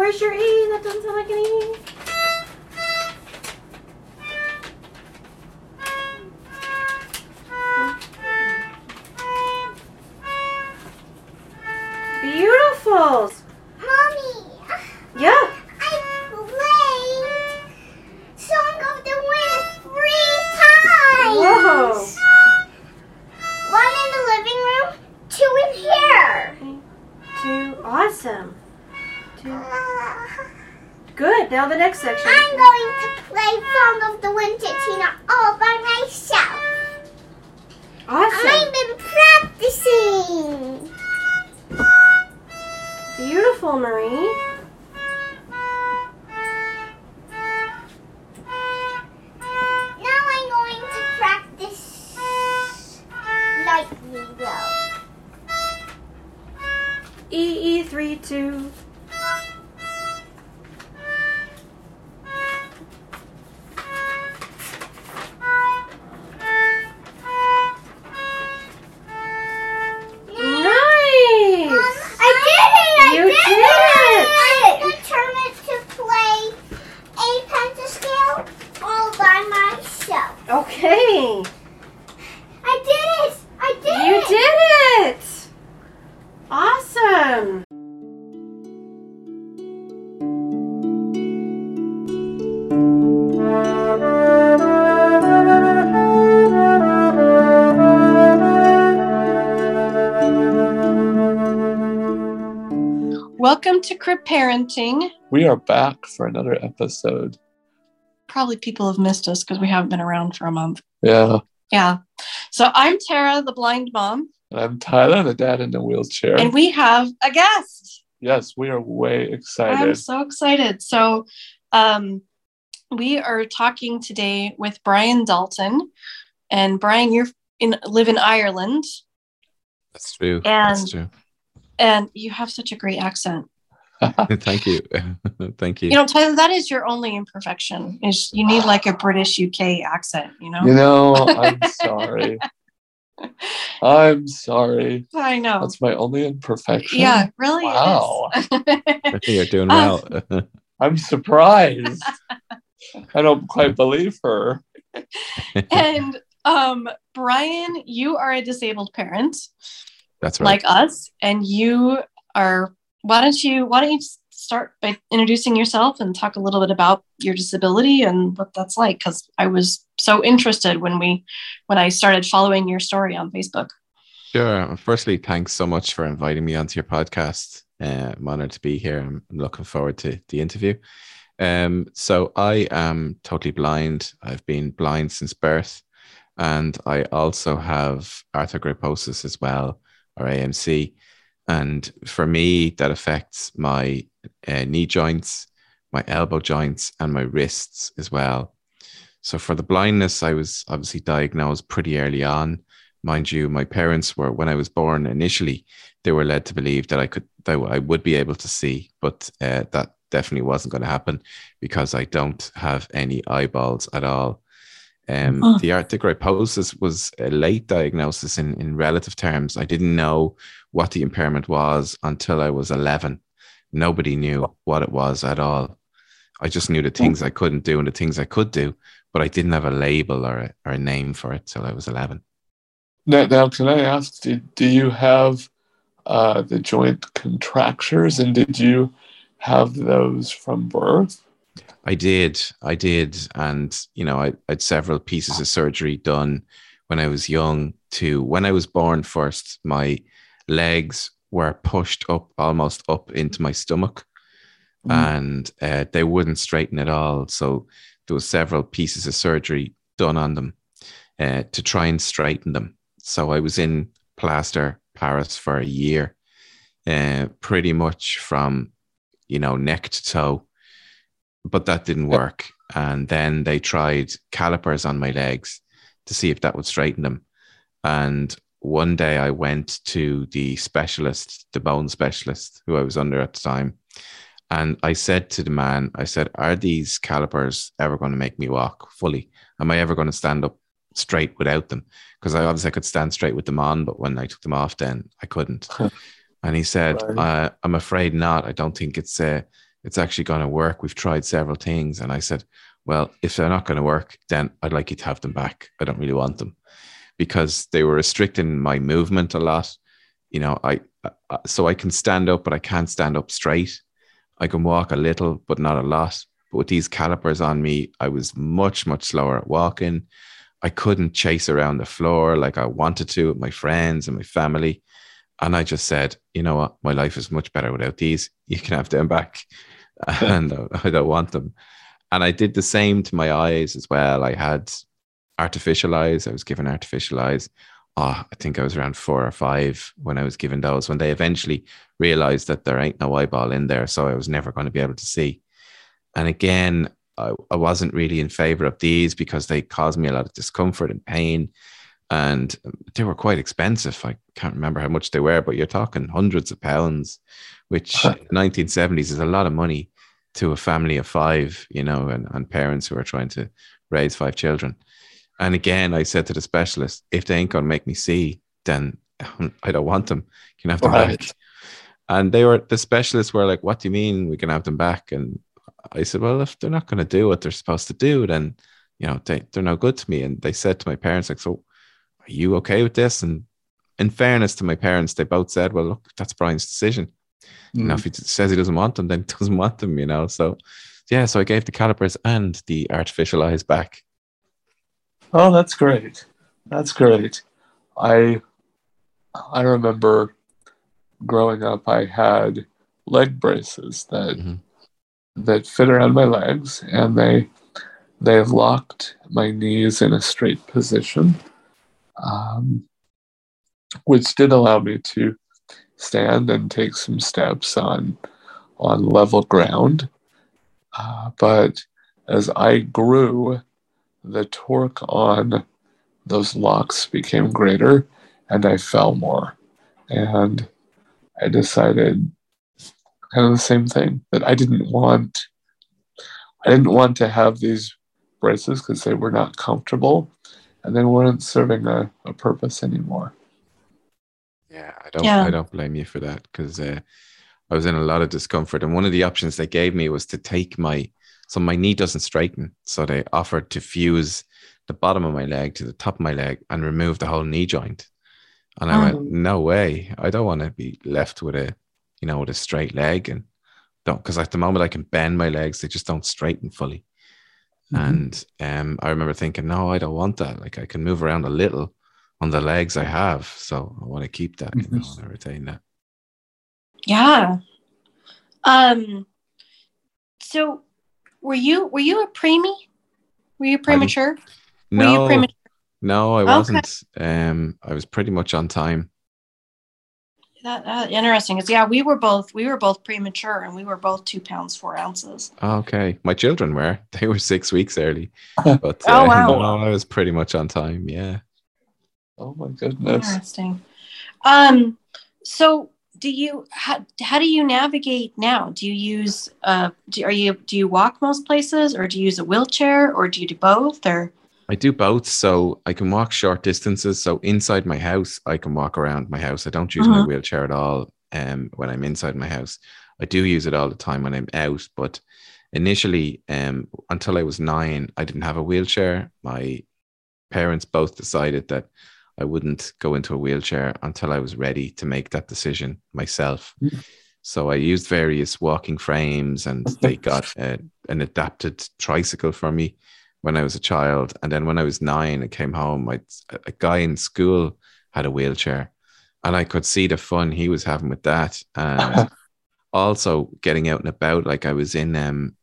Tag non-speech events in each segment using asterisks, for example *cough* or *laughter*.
where's your E? That doesn't sound like an E. section. Parenting. We are back for another episode. Probably people have missed us because we haven't been around for a month. Yeah. Yeah. So I'm Tara, the blind mom, And I'm Tyler, the dad in the wheelchair. and we have a guest. yes, we are way excited. I'm so excited. So, um, we are talking today with Brian Dalton, and Brian, you're in live in Ireland, That's true. And- That's true. and you have such a great accent. *laughs* *laughs* Thank you. *laughs* Thank you. You know, Tyler, that is your only imperfection. Is you need like a British UK accent. You know, You know, I'm sorry. I'm sorry. I know. That's my only imperfection. Yeah, really Wow. I think you're doing Uh, well. I'm surprised. I don't quite believe her. and um, Brian, you are a disabled parent. That's right. like us and you are why don't you why don't you start by introducing yourself and talk a little bit about your disability and what that's like because i was so interested when we when i started following your story on facebook Sure. Firstly, thanks so much for inviting me onto your podcast. Uh, I'm honored to be here. I'm looking forward to the interview. Um, so I am totally blind. I've been blind since birth, and I also have arthrogryposis as well, or AMC. And for me, that affects my uh, knee joints, my elbow joints, and my wrists as well. So for the blindness, I was obviously diagnosed pretty early on mind you, my parents were when I was born initially, they were led to believe that I could that I would be able to see, but uh, that definitely wasn't going to happen because I don't have any eyeballs at all. Um, Oh. The arthrogryposis was a late diagnosis in, in relative terms. I didn't know what the impairment was until I was 11. Nobody knew what it was at all. I just knew the things I couldn't do and the things I could do, but I didn't have a label or a, or a name for it till I was 11. Now, now can I ask, do, do you have uh, the joint contractures and did you have those from birth? I did, I did, and you know, I, I had several pieces of surgery done when I was young. To when I was born, first my legs were pushed up almost up into my stomach, Mm. and uh, they wouldn't straighten at all. So there was several pieces of surgery done on them uh, to try and straighten them. So I was in plaster Paris for a year, uh, pretty much from you know neck to toe but that didn't work. And then they tried calipers on my legs to see if that would straighten them. And one day I went to the specialist, the bone specialist who I was under at the time. And I said to the man, I said, Are these calipers ever going to make me walk fully? Am I ever going to stand up straight without them? Because I obviously I could stand straight with them on, but when I took them off, then I couldn't. *laughs* and he said, uh, I'm afraid not. I don't think it's uh, it's actually going to work. We've tried several things. And I said, well, if they're not going to work, then I'd like you to have them back. I don't really want them because they were restricting my movement a lot. You know, I, so I can stand up, but I can't stand up straight. I can walk a little, but not a lot. But with these calipers on me, I was much, much slower at walking. I couldn't chase around the floor like I wanted to with my friends and my family. And I just said, you know what? My life is much better without these. You can have them back. *laughs* and I don't want them. And I did the same to my eyes as well. I had artificial eyes. I was given artificial eyes. Oh, ah, I think I was around four or five when I was given those, when they eventually realized that there ain't no eyeball in there. So I was never going to be able to see. And again, I, I wasn't really in favor of these because they caused me a lot of discomfort and pain. And they were quite expensive. I can't remember how much they were, but you're talking hundreds of pounds, which in the 1970s is a lot of money to a family of five, you know, and, and parents who are trying to raise five children. And again, I said to the specialist, if they ain't going to make me see, then *laughs* I don't want them. You can have them right. back. And they were, the specialists were like, what do you mean we can have them back? And I said, well, if they're not going to do what they're supposed to do, then, you know, they, they're no good to me. And they said to my parents, like, so are you okay with this? And in fairness to my parents, they both said, well, look, that's Brian's decision. Mm. Know, if he says he doesn't want them, then he *laughs* doesn't want them, you know. So, yeah, so I gave the calipers and the artificial eyes back. Oh, that's great. That's great. I I remember growing up I had leg braces that mm-hmm that fit around my legs, and they they locked my knees in a straight position, um, which did allow me to stand and take some steps on on level ground. Uh, but as I grew, the torque on those locks became greater, and I fell more. And I decided kind of the same thing that I didn't want. I didn't want to have these braces because they were not comfortable, and they weren't serving a, a purpose anymore. Yeah, I don't. Yeah. I don't blame you for that because uh, I was in a lot of discomfort, and one of the options they gave me was to take my so my knee doesn't straighten, so they offered to fuse the bottom of my leg to the top of my leg and remove the whole knee joint. And I um, went, no way. I don't want to be left with a you know, with a straight leg and don't because at the moment I can bend my legs, they just don't straighten fully. Mm-hmm. And um, I remember thinking, no, I don't want that. Like I can move around a little on the legs I have, so I want to keep that. Mm-hmm. You know, and retain that. Yeah. Um. So, were you were you a preemie? Were you premature? No, were you premature? no, I wasn't. Okay. Um, I was pretty much on time that uh, interesting because yeah we were both we were both premature and we were both two pounds four ounces okay my children were *laughs* they were six weeks early *laughs* but oh, uh, wow. no, i was pretty much on time yeah oh my goodness interesting um so do you how, how do you navigate now do you use uh do, are you do you walk most places or do you use a wheelchair or do you do both or I do both. So I can walk short distances. So inside my house, I can walk around my house. I don't use uh-huh. my wheelchair at all um, when I'm inside my house. I do use it all the time when I'm out. But initially, um, until I was nine, I didn't have a wheelchair. My parents both decided that I wouldn't go into a wheelchair until I was ready to make that decision myself. Mm. So I used various walking frames and they got a, an adapted tricycle for me when I was a child. And then when I was nine, I came home. I, a guy in school had a wheelchair, and I could see the fun he was having with that. And *laughs* also getting out and about, like I was in um,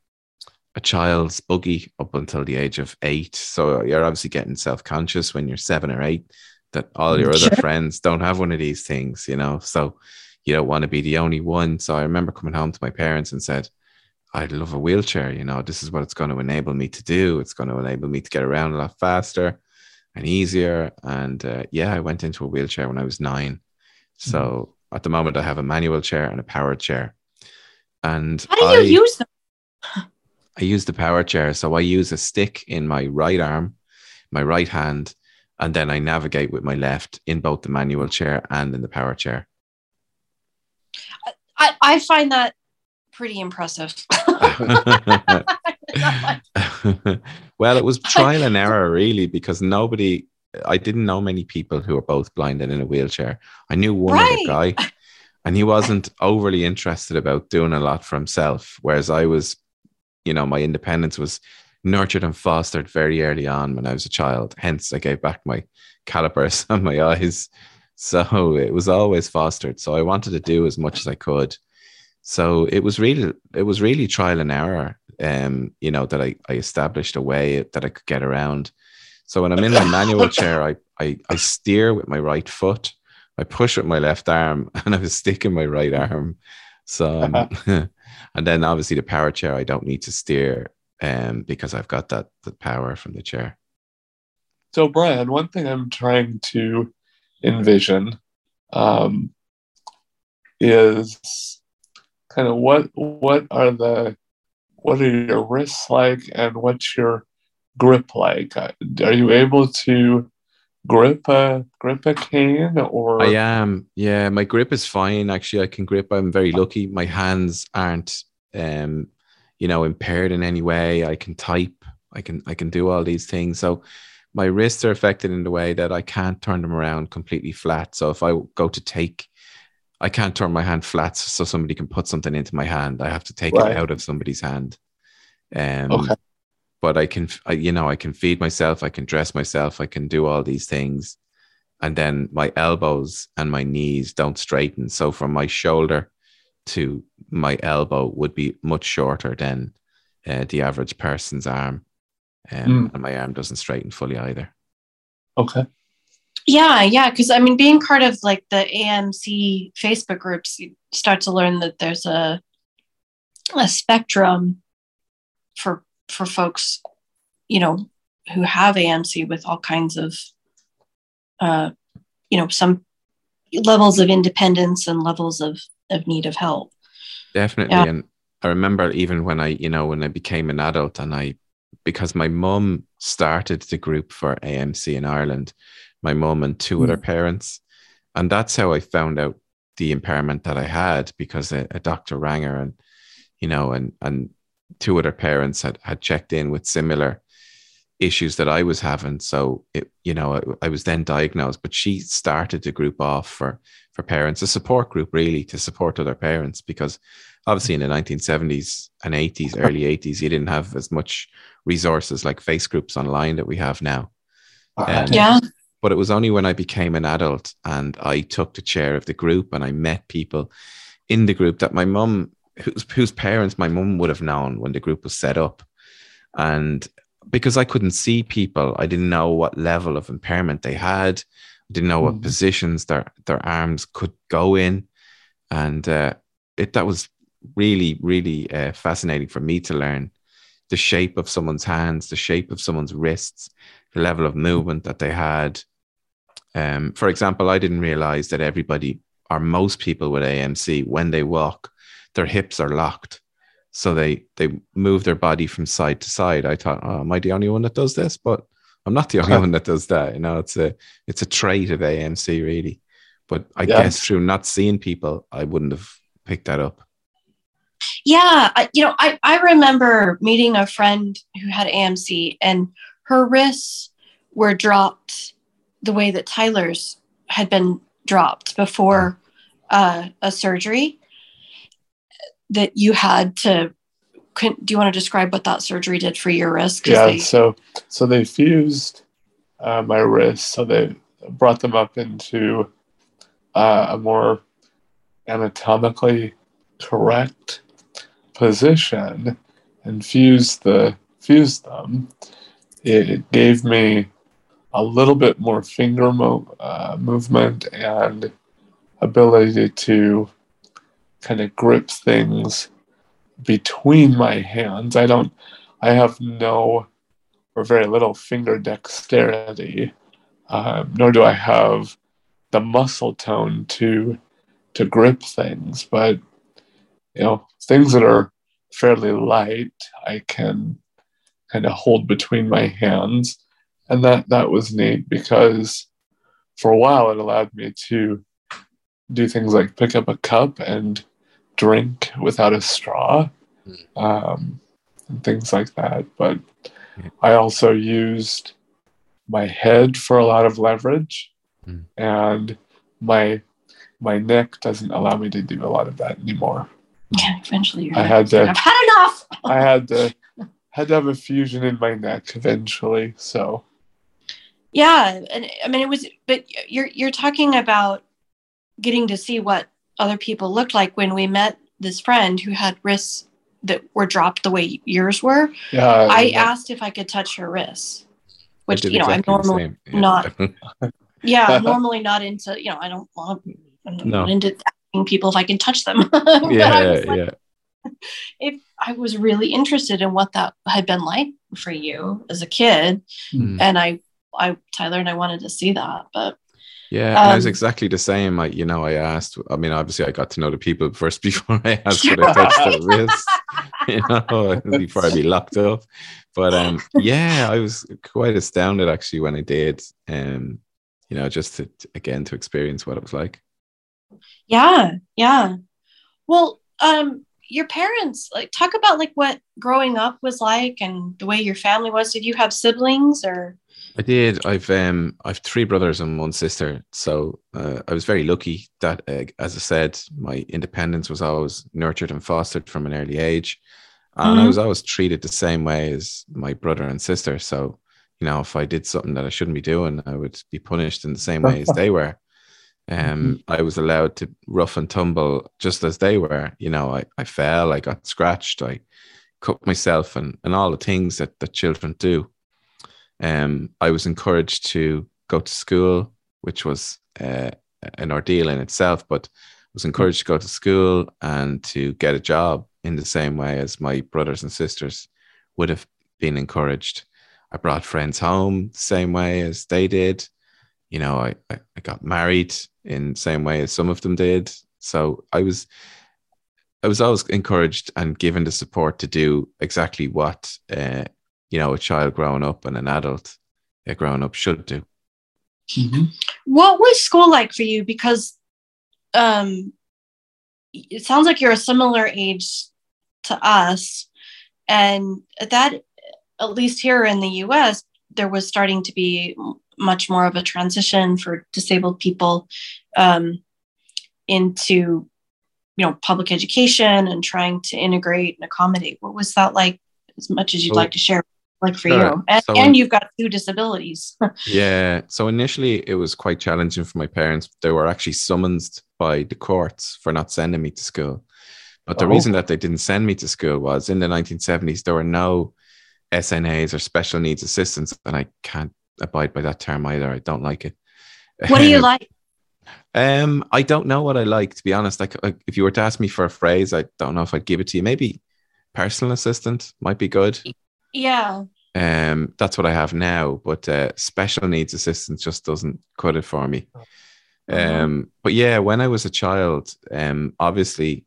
a child's buggy up until the age of eight. So you're obviously getting self conscious when you're seven or eight that all your other friends don't have one of these things, you know. So you don't want to be the only one. So I remember coming home to my parents and said, I'd love a wheelchair. You know, this is what it's going to enable me to do. It's going to enable me to get around a lot faster and easier. And uh, yeah, I went into a wheelchair when I was nine. So mm-hmm. at the moment, I have a manual chair and a power chair. And how do you use them? I use the power chair. So I use a stick in my right arm, my right hand, and then I navigate with my left in both the manual chair and in the power chair. I, I find that pretty impressive. *laughs* *laughs* well, it was trial and error, really, because nobody, I didn't know many people who were both blind and in a wheelchair. I knew one Right. other guy, and he wasn't overly interested about doing a lot for himself. Whereas I was, you know, my independence was nurtured and fostered very early on when I was a child. Hence, I gave back my calipers *laughs* and my eyes. So it was always fostered. So I wanted to do as much as I could. So it was really, it was really trial and error. Um, you know, that I, I established a way that I could get around. So when I'm in my manual *laughs* chair, I, I I steer with my right foot, I push with my left arm, *laughs* and I was sticking my right arm. So um, and then obviously the power chair, I don't need to steer um because I've got that the power from the chair. So, Brian, one thing I'm trying to envision um, is kind of what what are the what are your wrists like, and what's your grip like? Uh, Are you able to grip a grip a cane, or I am, yeah. My grip is fine. Actually, I can grip. I'm very lucky. My hands aren't, um, you know, impaired in any way. I can type. I can I can do all these things. So my wrists are affected in the way that I can't turn them around completely flat. So if I go to take, I can't turn my hand flat so somebody can put something into my hand. I have to take Right. it out of somebody's hand. Um, Okay. but I can, I, you know, I can feed myself. I can dress myself. I can do all these things and then my elbows and my knees don't straighten. So from my shoulder to my elbow would be much shorter than uh, the average person's arm, um, and my arm doesn't straighten fully either. okay? Yeah, yeah. Because I mean, being part of like the AMC Facebook groups, you start to learn that there's a a spectrum for for folks, you know, who have AMC with all kinds of, uh, you know, some levels of independence and levels of of need of help. Definitely. Yeah. And I remember even when I, you know, when I became an adult and I, because my mum started the group for AMC in Ireland, my mum and two other mm. parents. And that's how I found out the impairment that I had because a, a doctor rang her and, you know, and, and two other parents had, had checked in with similar issues that I was having. So it, you know, I, I was then diagnosed, but she started the group off for, for parents, a support group really to support other parents because obviously in the 1970s and 80s, early 80s, you didn't have as much resources like face groups online that we have now. Alright. Yeah. But it was only when I became an adult and I took the chair of the group and I met people in the group that my mum, whose, whose parents my mum would have known when the group was set up. And because I couldn't see people, I didn't know what level of impairment they had. I didn't know what Mhm. positions their, their arms could go in. And uh, it that was really, really uh, fascinating for me to learn the shape of someone's hands, the shape of someone's wrists, the level of movement that they had. Um, for example, I didn't realize that everybody or most people with AMC, when they walk, their hips are locked. So they they move their body from side to side. I thought, oh, am I the only one that does this? But I'm not the *laughs* only one that does that. You know, it's a it's a trait of AMC really. But I Yeah. guess through not seeing people, I wouldn't have picked that up. Yeah, I, you know, I, I remember meeting a friend who had AMC and her wrists were dropped the way that Tyler's had been dropped before uh, a surgery that you had to. Can, do you want to describe what that surgery did for your wrist? Yeah, they- so so they fused uh, my wrist, so they brought them up into uh, a more anatomically correct position and fused the fused them. It gave me a little bit more finger mo- uh, movement and ability to kind of grip things between my hands. I don't. I have no or very little finger dexterity, um, nor do I have the muscle tone to to grip things. But you know, things that are fairly light, I can kind of hold between my hands, and that that was neat because for a while it allowed me to do things like pick up a cup and drink without a straw, Mm. um, and things like that. But I also used my head for a lot of leverage, Mm. and my my neck doesn't allow me to do a lot of that anymore. Yeah, eventually you're I had to I've had enough. I had to *laughs* had to have a fusion in my neck eventually. So Yeah, and I mean it was, but you're you're talking about getting to see what other people looked like when we met this friend who had wrists that were dropped the way yours were. yeah, I asked if I could touch her wrists, which you know I'm normally. Yeah. not- *laughs* yeah normally not into you know I don't want I'm No. not into asking people if I can touch them. *laughs* But I yeah, like, yeah. if I was really interested in what that had been like for you as a kid, Mm. and I I Tyler and I wanted to see that, but Yeah, and I was Um, exactly the same. I, you know, I asked. I mean, obviously, I got to know the people *laughs* first before I asked for the touch the wrist. You know, *laughs* *laughs* before I be locked up. But um, yeah, I was quite astounded actually when I did. Um, you know, just to again to experience what it was like. Yeah, yeah. Well, um, your parents like talk about like what growing up was like and the way your family was. Did you have siblings or? I did. I've um I've three brothers and one sister, so uh, I was very lucky that, uh, as I said, my independence was always nurtured and fostered from an early age, and I Mhm. was always treated the same way as my brother and sister. So, you know, if I did something that I shouldn't be doing, I would be punished in the same way as *laughs* they were. Um, I was allowed to rough and tumble just as they were. You know, I, I fell, I got scratched, I cut myself, and and all the things that that children do um, I was encouraged to go to school, which was uh, an ordeal in itself, but was encouraged to go to school and to get a job in the same way as my brothers and sisters would have been encouraged. I brought friends home the same way as they did. You know, I, I, got married in the same way as some of them did. So I was I was always encouraged and given the support to do exactly what uh, you know a child growing up and an adult uh, growing up should do. What was school like for you? Because um, it sounds like you're a similar age to us, and that, at least here in the U.S., there was starting to be much more of a transition for disabled people um, into, you know, public education and trying to integrate and accommodate. What was that like? As much as you'd Well, like to share, like for sure. you, and, So and you've got two disabilities. *laughs* Yeah. So initially, it was quite challenging for my parents. They were actually summoned by the courts for not sending me to school. But the Oh. reason that they didn't send me to school was in the 1970s, there were no SNAs or special needs assistants. And I can't abide by that term either. I don't like it. what do you *laughs* like? Um, I don't know what I like, to be honest. Like, like, if you were to ask me for a phrase, I don't know if I'd give it to you. Maybe personal assistant might be good. Yeah. Um, that's what I have now, but uh, special needs assistance just doesn't cut it for me. Um, but yeah, when I was a child, um, obviously,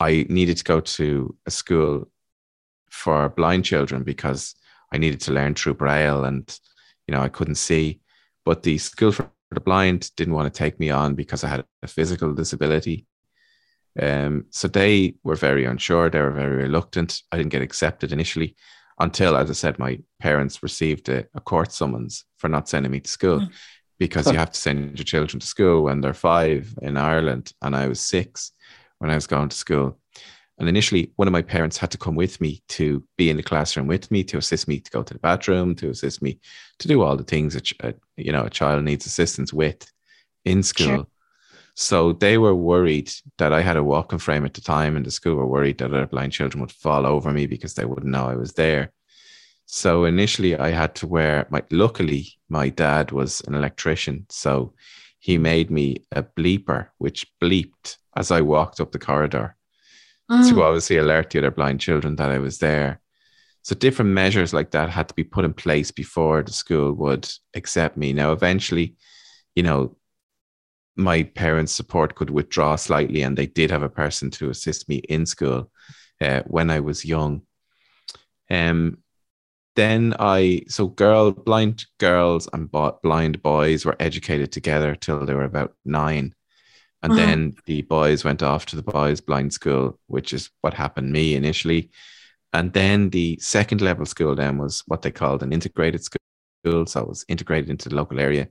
I needed to go to a school for blind children because I needed to learn through braille, and you know I couldn't see. But the school for the blind didn't want to take me on because I had a physical disability. Um, so they were very unsure. They were very reluctant. I didn't get accepted initially until, as I said, my parents received a, a court summons for not sending me to school Mm. because you have to send your children to school when they're five in Ireland, and I was six when I was going to school. And initially, one of my parents had to come with me to be in the classroom with me to assist me to go to the bathroom, to assist me to do all the things that you know a child needs assistance with in school. Sure. So they were worried that I had a walking frame at the time, and the school were worried that other blind children would fall over me because they wouldn't know I was there. So initially, I had to wear my. Luckily, my dad was an electrician, so he made me a bleeper, which bleeped as I walked up the corridor Mm. to obviously alert the other blind children that I was there. So different measures like that had to be put in place before the school would accept me. Now, eventually, you know, my parents' support could withdraw slightly, and they did have a person to assist me in school uh, when I was young. Um, then I so girl blind girls and bo- blind boys were educated together till they were about nine, And mm-hmm. then the boys went off to the boys' blind school, which is what happened me initially. And then the second level school then was what they called an integrated school. So it was integrated into the local area,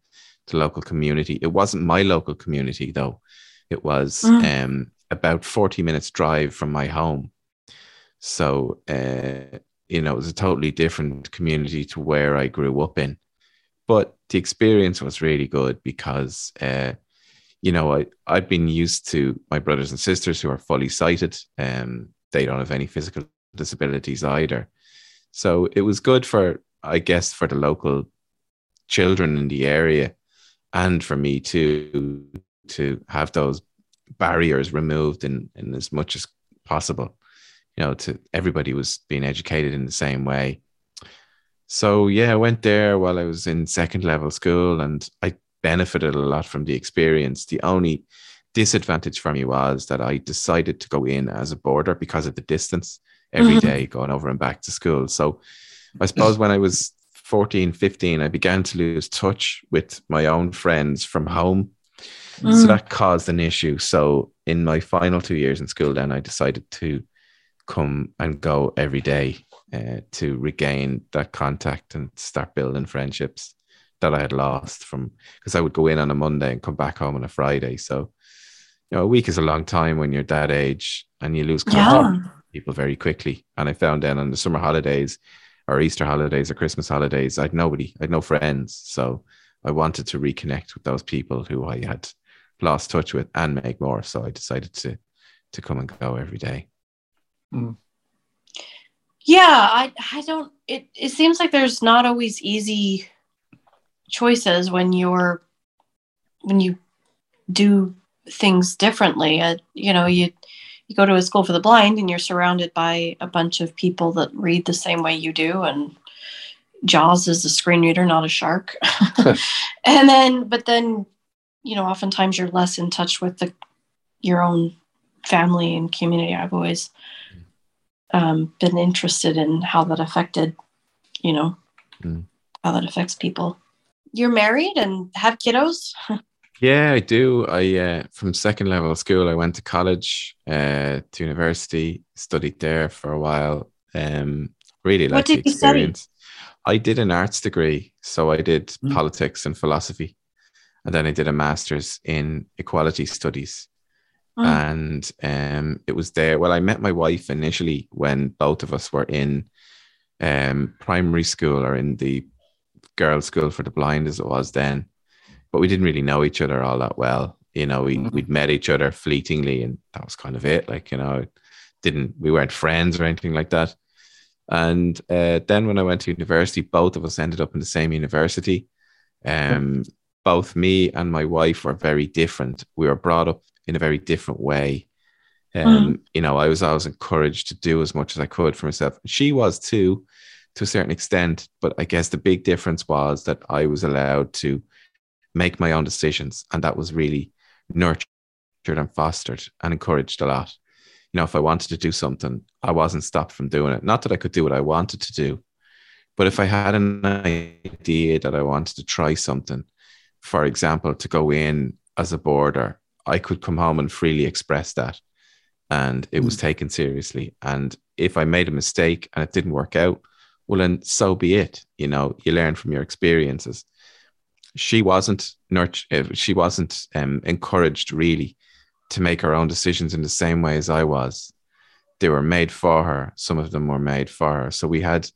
to local community. It wasn't my local community though. It was mm. um, about 40 minutes drive from my home. So, uh, you know, it was a totally different community to where I grew up in. But the experience was really good because, uh, you know, I, I've been used to my brothers and sisters who are fully sighted. Um, they don't have any physical disabilities either. So it was good for, I guess, for the local children in the area and for me too to have those barriers removed in, in as much as possible. You know, to everybody was being educated in the same way. So yeah, I went there while I was in second level school and I benefited a lot from the experience. The only disadvantage for me was that I decided to go in as a boarder because of the distance every mm-hmm. day going over and back to school. So I suppose when I was 14, 15, I began to lose touch with my own friends from home. Mm. So that caused an issue. So in my final two years in school, then I decided to come and go every day uh, to regain that contact and start building friendships that I had lost from because I would go in on a Monday and come back home on a Friday. So, you know, a week is a long time when you're that age and you lose contact yeah people very quickly. And I found then on the summer holidays or Easter holidays or Christmas holidays, I'd nobody, I'd no friends. So I wanted to reconnect with those people who I had lost touch with and make more. So I decided to to come and go every day. Mm. Yeah, I I don't it it seems like there's not always easy choices when you're when you do things differently. Uh, you know, you you go to a school for the blind and you're surrounded by a bunch of people that read the same way you do and jaws is a screen reader not a shark. *laughs* *laughs* And then but then you know oftentimes you're less in touch with the your own family and community. I've always um, been interested in how that affected you know mm. how that affects people. You're married and have kiddos *laughs* Yeah, I do. I uh, from second level school, I went to college, uh, to university, studied there for a while. Um, really liked the experience. I did an arts degree, so I did mm. politics and philosophy, and then I did a master's in equality studies. Mm. And um, it was there. Well, I met my wife initially when both of us were in um, primary school or in the girls' school for the blind, as it was then but we didn't really know each other all that well. You know, we, mm-hmm. we'd met each other fleetingly and that was kind of it. Like, you know, didn't, we weren't friends or anything like that. And uh, then when I went to university, both of us ended up in the same university. Um, both me and my wife were very different. We were brought up in a very different way. Um, mm. You know, I was always encouraged to do as much as I could for myself. She was too, to a certain extent. But I guess the big difference was that I was allowed to make my own decisions. And that was really nurtured and fostered and encouraged a lot. You know, if I wanted to do something, I wasn't stopped from doing it. Not that I could do what I wanted to do, but if I had an idea that I wanted to try something, for example, to go in as a boarder, I could come home and freely express that. And it was hmm. taken seriously. And if I made a mistake and it didn't work out, well, then so be it. You know, you learn from your experiences she wasn't nurtured, uh, she wasn't um, encouraged really to make her own decisions in the same way as I was. They were made for her. Some of them were made for her. So we had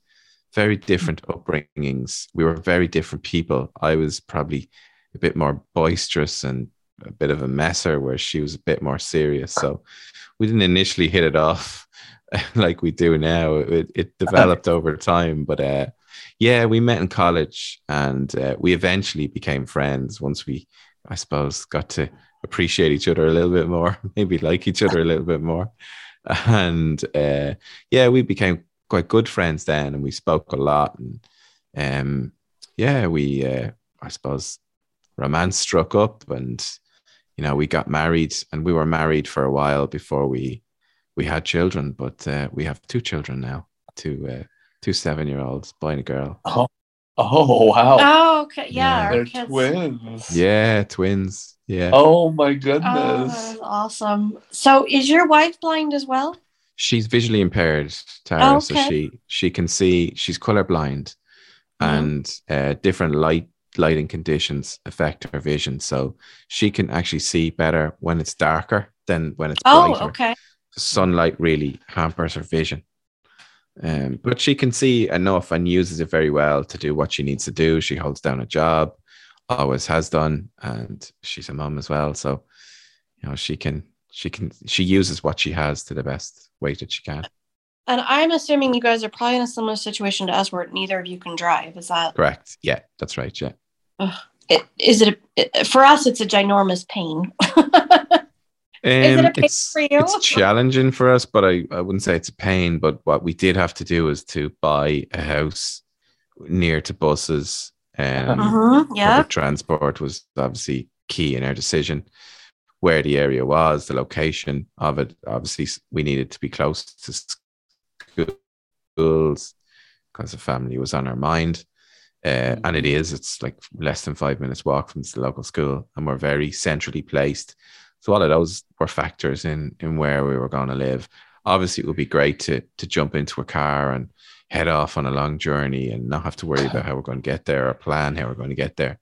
very different upbringings. We were very different people. I was probably a bit more boisterous and a bit of a messer, where she was a bit more serious. So we didn't initially hit it off *laughs* like we do now. It, it developed over time, but uh, yeah, we met in college and uh, we eventually became friends once we, I suppose, got to appreciate each other a little bit more, *laughs* maybe like each other a little bit more. And uh, yeah, we became quite good friends then and we spoke a lot. And um, yeah, we, uh, I suppose, romance struck up and, you know, we got married and we were married for a while before we, we had children, but uh, we have two children now, two uh, two seven year olds, boy and a girl. Oh, Oh wow. Oh, okay. Yeah, Yeah. They're kids- twins. Yeah, twins. Yeah. Oh my Oh, goodness. that's awesome. So, is your wife blind as well? She's visually impaired, Tara, so Okay. she she can see. She's colorblind, Mhm. and uh, different light lighting conditions affect her vision. So she can actually see better when it's darker than when it's Oh, brighter. okay. Sunlight really hampers her vision. Um, but she can see enough and uses it very well to do what she needs to do. She holds down a job, always has done, and she's a mom as well. So, you know, she can she can she uses what she has to the best way that she can. And I'm assuming you guys are probably in a similar situation to us, where neither of you can drive. Is that? Correct. Yeah, that's right. Yeah. It, is it, a, for us? It's a ginormous pain. *laughs* it a Um, pain it's, for you? it's *laughs* challenging for us, but I, I wouldn't say it's a pain. But what we did have to do is to buy a house near to buses. Um, Mhm, Yeah. Public transport was obviously key in our decision. Where the area was, the location of it. Obviously, we needed to be close to schools because the family was on our mind. Uh, and it is, it's like less than five minutes walk from the local school, and we're very centrally placed. So all of those were factors in in where we were going to live. Obviously, it would be great to to jump into a car and head off on a long journey and not have to worry about how we're going to get there or plan how we're going to get there.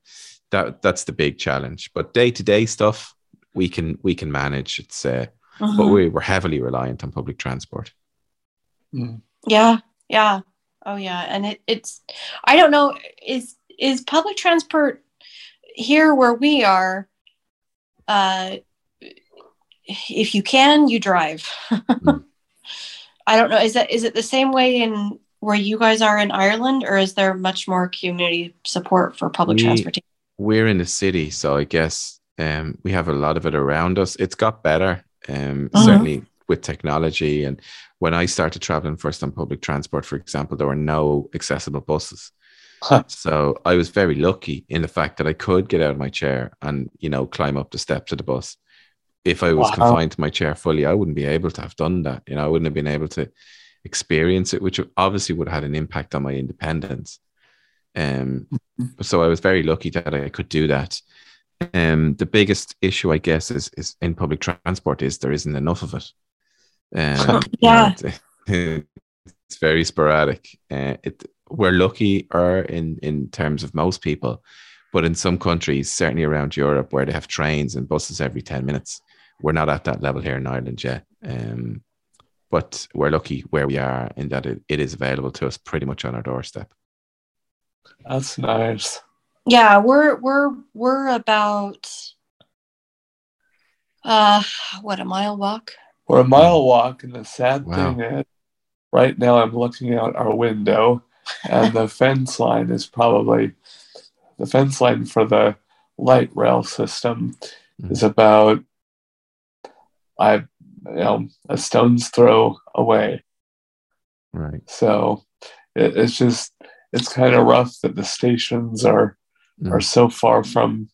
That that's the big challenge. But day to day stuff we can we can manage. It's uh, but Mhm. we we're heavily reliant on public transport. Mm. Yeah, yeah. Oh yeah. And it, it's I don't know, is is public transport here where we are uh if you can, you drive. Mm. *laughs* I don't know. Is that is it the same way in where you guys are in Ireland or is there much more community support for public We- transportation? We're in the city, so I guess um, we have a lot of it around us. It's got better, um, Mhm. certainly with technology. And when I started traveling first on public transport, for example, there were no accessible buses. Huh. So I was very lucky in the fact that I could get out of my chair and you know climb up the steps of the bus. If I was Wow. confined to my chair fully, I wouldn't be able to have done that. You know, I wouldn't have been able to experience it, which obviously would have had an impact on my independence. Um, so I was very lucky that I could do that. Um, the biggest issue, I guess, is is in public transport is there isn't enough of it. Um, *laughs* Yeah. it- *laughs* it's very sporadic. Uh, it we're lucky, or in in terms of most people, but in some countries, certainly around Europe, where they have trains and buses every ten minutes, we're not at that level here in Ireland yet. Um, but we're lucky where we are in that it, it is available to us pretty much on our doorstep. That's nice. Yeah, we're we're we're about uh what a mile walk. We're a mile walk, and the sad Wow. thing is, right now I'm looking out our window, and the *laughs* fence line is probably the fence line for the light rail system is about I you know a stone's throw away. Right. So it, it's just it's kind of rough that the stations are Mm. are so far from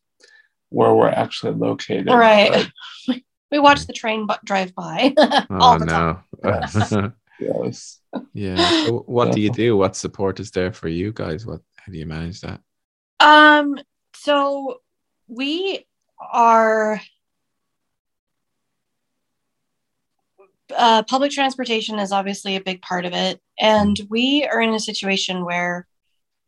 where we're actually located. Right. But, *laughs* We watch the train bu- drive by *laughs* Oh all the time. no. *laughs* yes. yeah. So what do you do? What support is there for you guys? What how do you manage that? Um, so we are uh, public transportation is obviously a big part of it, and we are in a situation where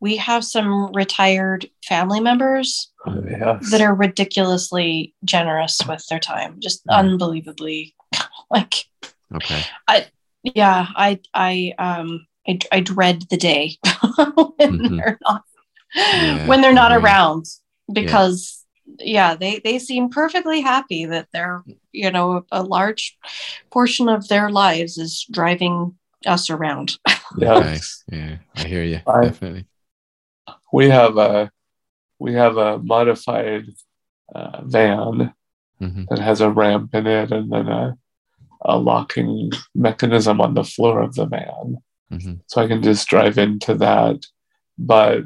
we have some retired family members Yes. that are ridiculously generous with their time, just Mm. unbelievably *laughs* like Okay. i yeah i i um i, I dread the day *laughs* when Mhm. they're not Yeah, when they're not yeah. around because yeah. they they seem perfectly happy that they're you know a large portion of their lives is driving us around *laughs* Okay. Yes. Yeah. I hear you. I- Definitely. We have a we have a modified uh, van hmm that has a ramp in it and then a, a locking mechanism on the floor of the van. hmm So I can just drive into that. But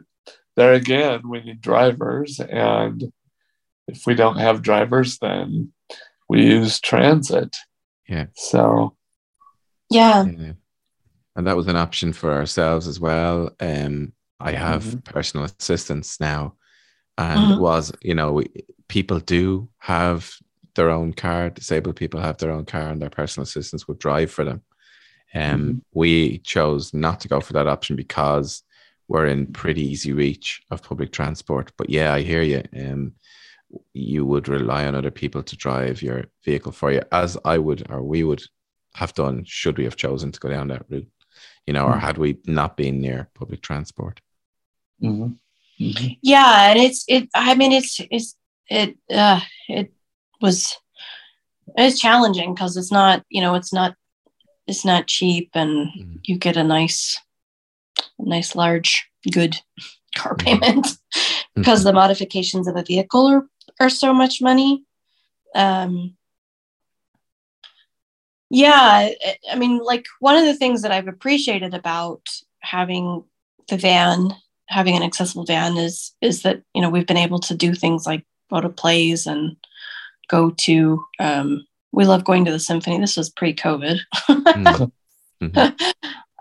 there again, we need drivers. And if we don't have drivers, then we use transit. Yeah. So, yeah Yeah. And that was an option for ourselves as well. Um, I have Mhm. personal assistants now, and Mhm. it was you know we, people do have their own car. Disabled people have their own car, and their personal assistants would drive for them. Um, Mhm. we chose not to go for that option because we're in pretty easy reach of public transport. But yeah, I hear you. Um, you would rely on other people to drive your vehicle for you, as I would or we would have done should we have chosen to go down that route, you know, or Mhm. had we not been near public transport. Mhm. Mhm. yeah and it's it i mean it's it's it uh it was it's challenging because it's not you know it's not it's not cheap and Mhm. you get a nice nice large good car Mhm. payment *laughs* because the modifications of a vehicle are, are so much money um yeah I, I mean like one of the things that i've appreciated about having the van having an accessible van is is that you know we've been able to do things like go to plays and go to um we love going to the symphony this was pre-covid Mhm. *laughs* Mhm.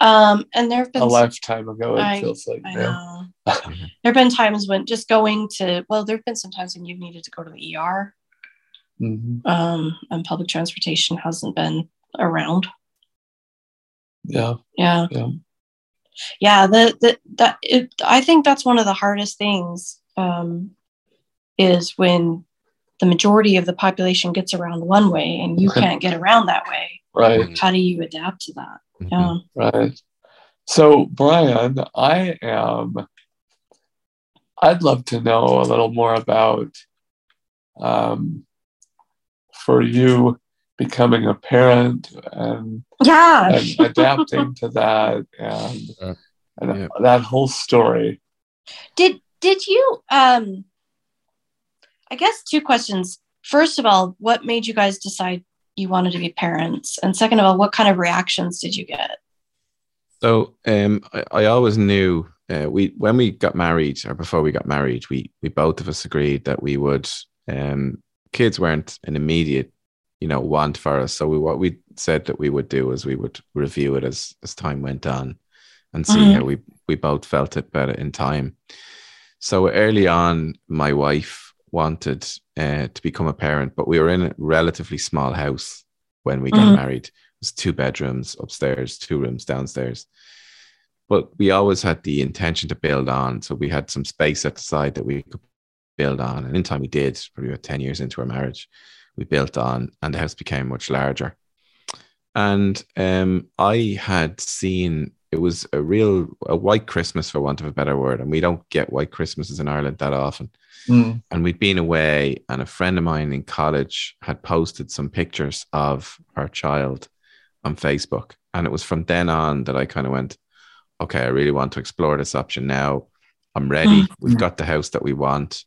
um and there have been A lifetime ago, it I- feels like I now. know. Mhm. there have been times when just going to well there have been some times when you've needed to go to the er Mhm. um and public transportation hasn't been around Yeah. yeah Yeah. yeah the, the that it, i think that's one of the hardest things um is when the majority of the population gets around one way and you *laughs* can't get around that way Right. how do you adapt to that Mhm. yeah Right. So, Brian, I am. I'd love to know a little more about, um, for you becoming a parent and, yeah and adapting to that and, *laughs* Uh, and yeah. that whole story. did did you um i guess two questions first of all what made you guys decide you wanted to be parents and second of all what kind of reactions did you get So um, I, I always knew uh, we when we got married or before we got married, we we both of us agreed that we would. Um, kids weren't an immediate, you know, want for us. So we what we said that we would do is we would review it as as time went on, and see Mhm. how we we both felt it better in time. So early on, my wife wanted uh, to become a parent, but we were in a relatively small house when we got Mhm. married. It was two bedrooms upstairs, two rooms downstairs. But we always had the intention to build on. So we had some space at the side that we could build on. And in time we did, probably about 10 years into our marriage, we built on and the house became much larger. And um, I had seen it was a real a white Christmas for want of a better word. And we don't get white Christmases in Ireland that often Mm. and we'd been away and a friend of mine in college had posted some pictures of our child on facebook and it was from then on that i kind of went okay i really want to explore this option now. I'm ready. Mhm. we've got the house that we want.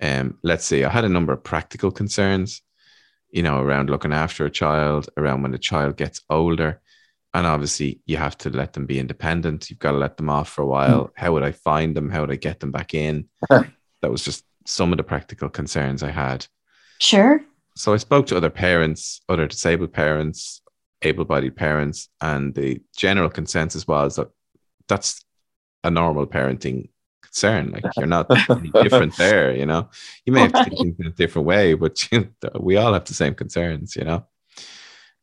Um, let's see. I had a number of practical concerns you know around looking after a child around when the child gets older. And obviously you have to let them be independent. You've got to let them off for a while. How would i find them? How would i get them back in? *laughs* That was just some of the practical concerns I had. sure. So I spoke to other parents, other disabled parents, able bodied parents, and the general consensus was that that's a normal parenting concern. Like you're not *laughs* any different there, you know. You may have to think in a different way, but you *laughs* we all have the same concerns, you know.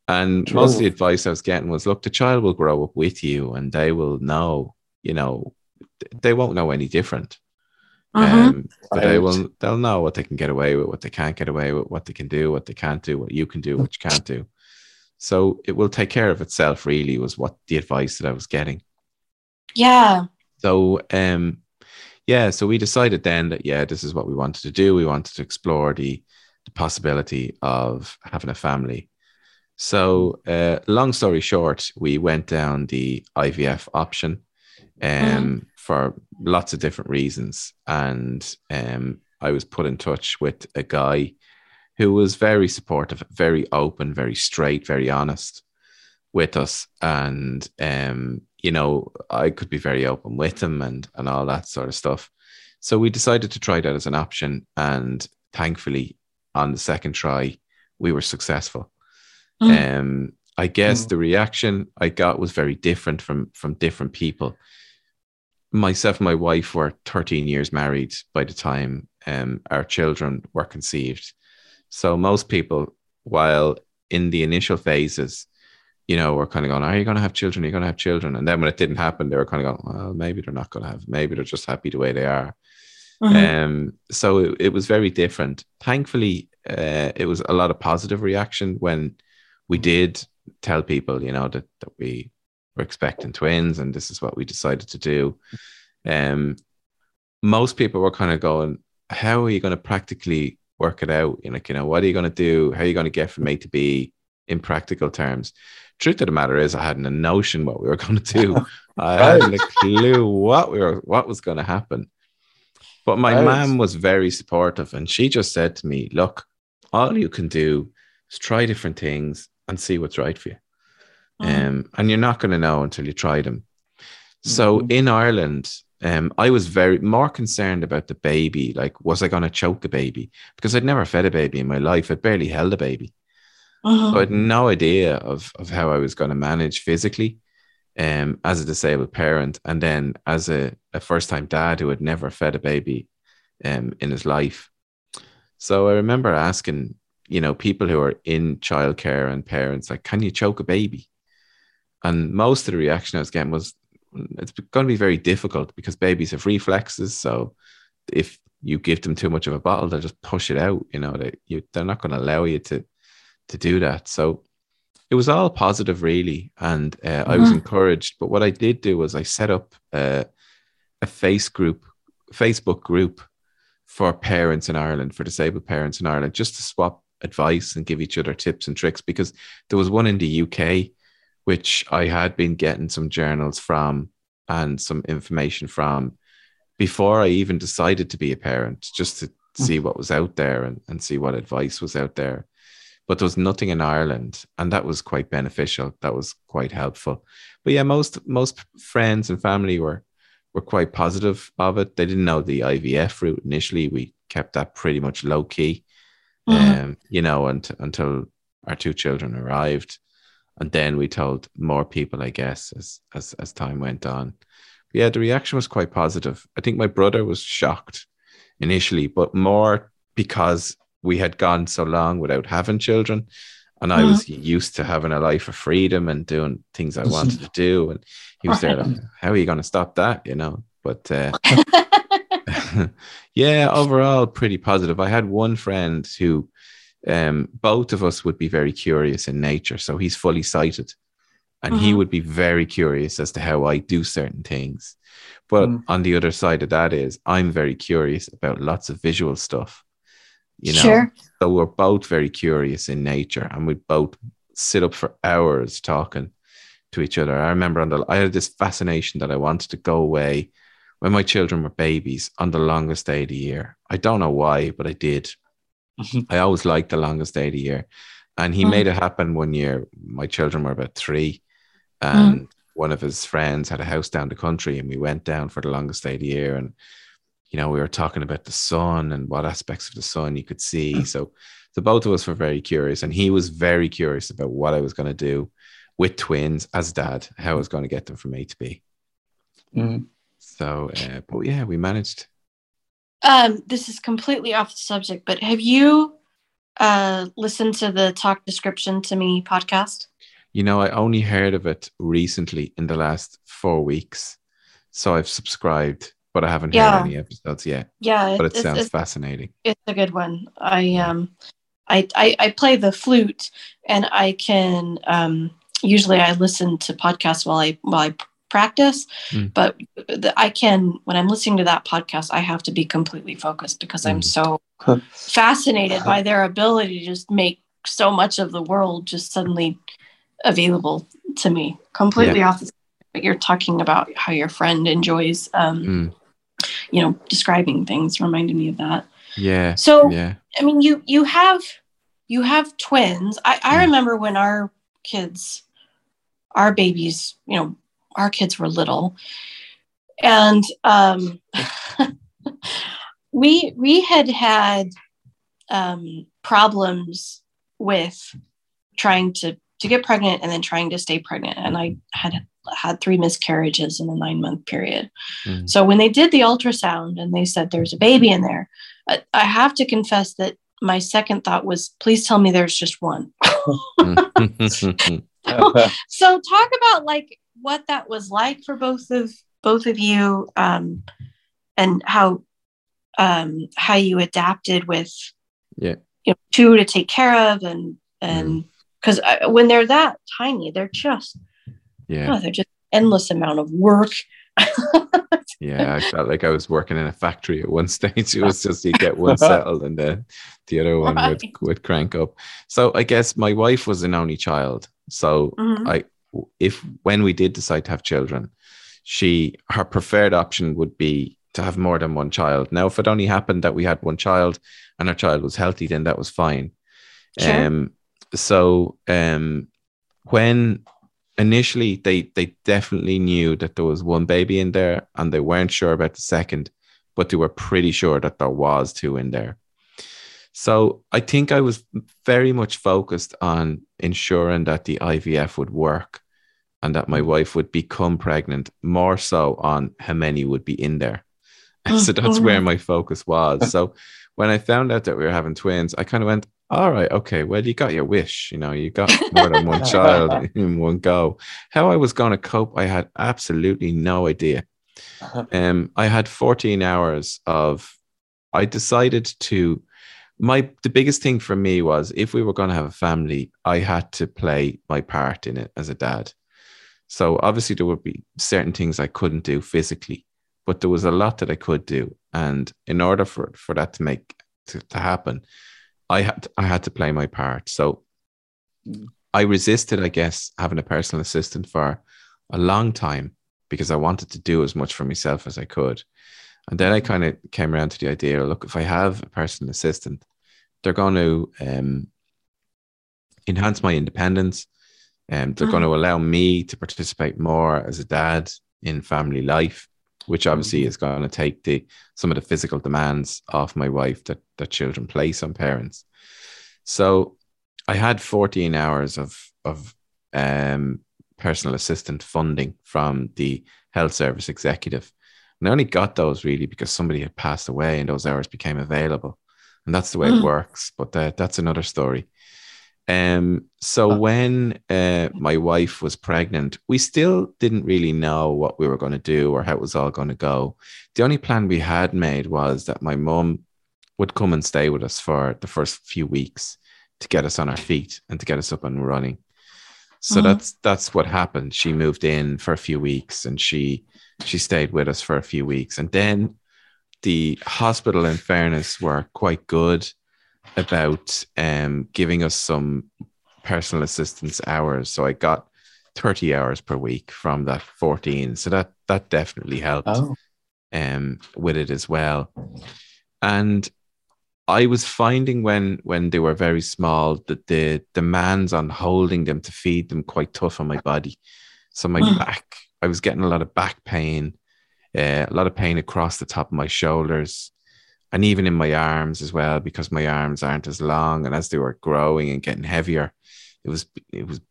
And most of the advice I was getting was look, the child will grow up with you and they will know, you know, they won't know any different. Mhm. Um, but they will they'll know what they can get away with, what they can't get away with, what they can do, what they can't do, what you can do, what you can't do. So it will take care of itself, really, was what the advice that I was getting. Yeah So um yeah, so we decided then that yeah, this is what we wanted to do. We wanted to explore the the possibility of having a family. So uh long story short, we went down the IVF option um for lots of different reasons. And um I was put in touch with a guy who was very supportive, very open, very straight, very honest with us. And um, you know, I could be very open with them and and all that sort of stuff. So we decided to try that as an option. And thankfully, on the second try, we were successful. Mm. Um, I guess Mm. the reaction I got was very different from from different people. myself and my wife were 13 years married by the time um, our children were conceived. So most people, while in the initial phases, you know, were kind of going, Are you going to have children? Are you going to have children? And then when it didn't happen, they were kind of going, Well, maybe they're not going to have, maybe they're just happy the way they are. Mm-hmm. Um, so it, it, was very different. Thankfully, uh, it was a lot of positive reaction when we did tell people, you know, that, that we were expecting twins and this is what we decided to do. Um, most people were kind of going, How are you going to practically work it out? You know, like, you know, what are you going to do? How are you going to get from A to B in practical terms? truth of the matter is, I hadn't a notion what we were *laughs* going to do. *laughs* I hadn't a clue what we were, what was going to happen. But my right. mom was very supportive, and she just said to me, "Look, all you can do is try different things and see what's right for you. Mm. Um, and you're not going to know until you try them." So mm-hmm. in Ireland, um, I was very more concerned about the baby. Like, was I going to choke a baby? Because I'd never fed a baby in my life. I'd barely held a baby. Uh-huh. So I had no idea of, of how I was going to manage physically um, as a disabled parent. And then as a, a first time dad who had never fed a baby um, in his life. So I remember asking, you know, people who are in childcare and parents, like, can you choke a baby? And most of the reaction I was getting was, it's going to be very difficult because babies have reflexes. So if you give them too much of a bottle, they'll just push it out. You know, they you, they're not going to allow you to to do that. So it was all positive, really, and uh. I was mm-hmm. encouraged. But what I did do was I set up uh, a face group, Facebook group for parents in Ireland, for disabled parents in Ireland, just to swap advice and give each other tips and tricks. Because there was one in the UK, which I had been getting some journals from and some information from before I even decided to be a parent, just to mm. see what was out there and, and see what advice was out there but there was nothing in Ireland, and that was quite beneficial. That was quite helpful. But yeah, most most friends and family were were quite positive of it. They didn't know the IVF route initially. We kept that pretty much low key, mm-hmm. um, you know, and, until our two children arrived, and then we told more people, I guess, as as as time went on. But yeah, the reaction was quite positive. I think my brother was shocked initially, but more because we had gone so long without having children and I was mm-hmm. used to having a life of freedom and doing things I wanted to *laughs* do. And he was there, like, how are you going to stop that? You know, but uh, *laughs* *laughs* yeah, overall, pretty positive. I had one friend who um, both of us would be very curious in nature. So he's fully sighted and he would be very curious as to how I do certain things. But mm. on the other side of that is I'm very curious about lots of visual stuff you know sure. so we're both very curious in nature and we both sit up for hours talking to each other i remember on the i had this fascination that i wanted to go away when my children were babies on the longest day of the year i don't know why but i did mm-hmm. i always liked the longest day of the year and he mm. made it happen one year my children were about three and mm. one of his friends had a house down the country and we went down for the longest day of the year and you know, we were talking about the sun and what aspects of the sun you could see. Mm. So, so both of us were very curious, and he was very curious about what I was going to do with twins as dad, how I was going to get them from A to B. Mm. So, uh, but yeah, we managed. Um, this is completely off the subject, but have you uh, listened to the Talk Description to Me podcast? You know, I only heard of it recently in the last four weeks. So I've subscribed but I haven't yeah. heard any episodes yet. Yeah, but it it's, sounds it's, fascinating. It's a good one. I um, I, I I play the flute, and I can um, usually I listen to podcasts while I while I practice, mm. but the, I can when I'm listening to that podcast, I have to be completely focused because mm. I'm so fascinated by their ability to just make so much of the world just suddenly available to me, completely yeah. off the but you're talking about how your friend enjoys um, mm you know, describing things reminded me of that. Yeah. So yeah. I mean you you have you have twins. I, I mm. remember when our kids, our babies, you know, our kids were little. And um *laughs* we we had had um problems with trying to to get pregnant and then trying to stay pregnant. And I had had three miscarriages in a nine month period. Mm. So when they did the ultrasound and they said there's a baby in there, I, I have to confess that my second thought was, please tell me there's just one. *laughs* *laughs* so, so talk about like what that was like for both of both of you um, and how um, how you adapted with yeah you know, two to take care of and and because mm. when they're that tiny they're just yeah oh, they're just endless amount of work *laughs* yeah i felt like i was working in a factory at one *laughs* stage it was just you get one *laughs* settled and then the other one right. would, would crank up so i guess my wife was an only child so mm-hmm. i if when we did decide to have children she her preferred option would be to have more than one child. Now, if it only happened that we had one child and our child was healthy, then that was fine. Sure. Um, so um, when initially they they definitely knew that there was one baby in there and they weren't sure about the second, but they were pretty sure that there was two in there. So I think I was very much focused on ensuring that the IVF would work and that my wife would become pregnant, more so on how many would be in there. *laughs* so that's oh, where my focus was. *laughs* So when I found out that we were having twins, I kind of went, all right, okay, well, you got your wish. You know, you got *laughs* more than one child *laughs* in one go. How I was going to cope, I had absolutely no idea. Um, I had 14 hours of, I decided to, my, the biggest thing for me was if we were going to have a family, I had to play my part in it as a dad. So obviously there would be certain things I couldn't do physically but there was a lot that I could do. And in order for, for that to make to, to happen, I had I had to play my part. So I resisted, I guess, having a personal assistant for a long time because I wanted to do as much for myself as I could. And then I kind of came around to the idea look, if I have a personal assistant, they're going to um, enhance my independence. And um, they're mm. going to allow me to participate more as a dad in family life which obviously is going to take the some of the physical demands off my wife that that children place on parents. So I had 14 hours of of um, personal assistant funding from the health service executive. And I only got those really because somebody had passed away and those hours became available. And that's the way mm. it works. But uh, that's another story. Um, so when uh, my wife was pregnant, we still didn't really know what we were going to do or how it was all going to go. The only plan we had made was that my mum would come and stay with us for the first few weeks to get us on our feet and to get us up and running. So mm-hmm. that's that's what happened. She moved in for a few weeks and she she stayed with us for a few weeks. And then the hospital, in fairness, were quite good about um, giving us some personal assistance hours. So I got 30 hours per week from that 14. So that that definitely helped oh. um, with it as well. And I was finding when when they were very small that the demands on holding them to feed them quite tough on my body. So my mm. back, I was getting a lot of back pain, uh, a lot of pain across the top of my shoulders and even in my arms as well because my arms aren't as long and as they were growing and getting heavier it was it was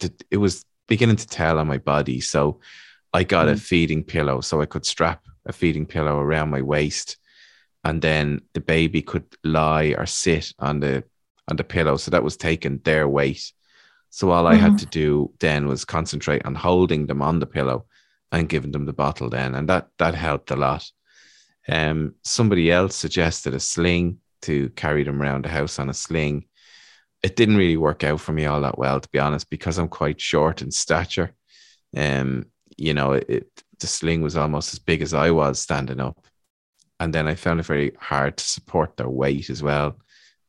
it, it was beginning to tell on my body so i got mm. a feeding pillow so i could strap a feeding pillow around my waist and then the baby could lie or sit on the on the pillow so that was taking their weight so all i mm-hmm. had to do then was concentrate on holding them on the pillow and giving them the bottle then and that that helped a lot um, somebody else suggested a sling to carry them around the house on a sling. It didn't really work out for me all that well, to be honest, because I'm quite short in stature. Um, you know, it, the sling was almost as big as I was standing up. And then I found it very hard to support their weight as well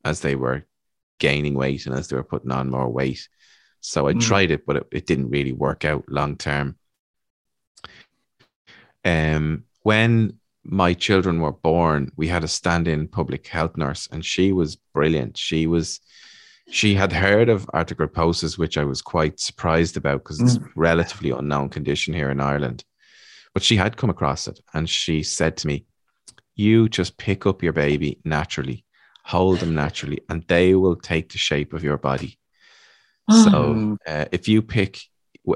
as they were gaining weight and as they were putting on more weight. So I mm. tried it, but it, it didn't really work out long term. Um, when my children were born, we had a stand-in public health nurse, and she was brilliant. She was she had heard of arthrogryposis, which I was quite surprised about because it's mm. a relatively unknown condition here in Ireland. But she had come across it, and she said to me, "You just pick up your baby naturally, hold them naturally, and they will take the shape of your body." So Mm. uh, if you pick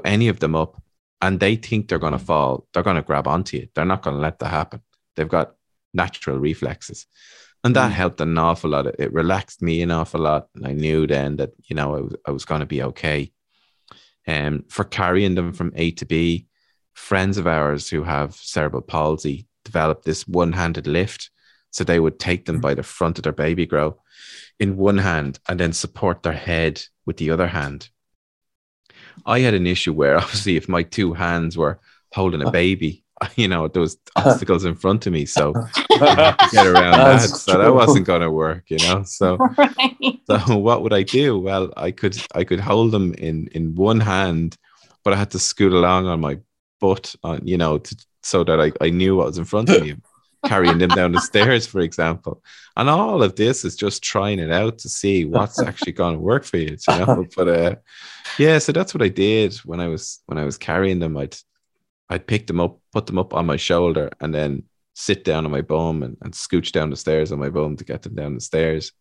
any of them up and they think they're going to fall, they're going to grab onto you. They're not going to let that happen. They've got natural reflexes. And that Mm. helped an awful lot. It relaxed me an awful lot. And I knew then that, you know, I was, I was going to be okay. And um, for carrying them from A to B, friends of ours who have cerebral palsy developed this one handed lift. So they would take them by the front of their baby grow in one hand and then support their head with the other hand. I had an issue where *laughs* obviously if my two hands were holding a baby, *laughs* you know, there was *laughs* obstacles in front of me. So *laughs* get around that. That's So that wasn't gonna work, you know. So right. so what would I do? Well, I could I could hold them in in one hand, but I had to scoot along on my butt on you know to, so that I, I knew what was in front of me, carrying them down the stairs, for example. And all of this is just trying it out to see what's actually going to work for you, you know. But uh, yeah, so that's what I did when I was when I was carrying them. I'd I'd pick them up, put them up on my shoulder, and then sit down on my bum and, and scooch down the stairs on my bum to get them down the stairs.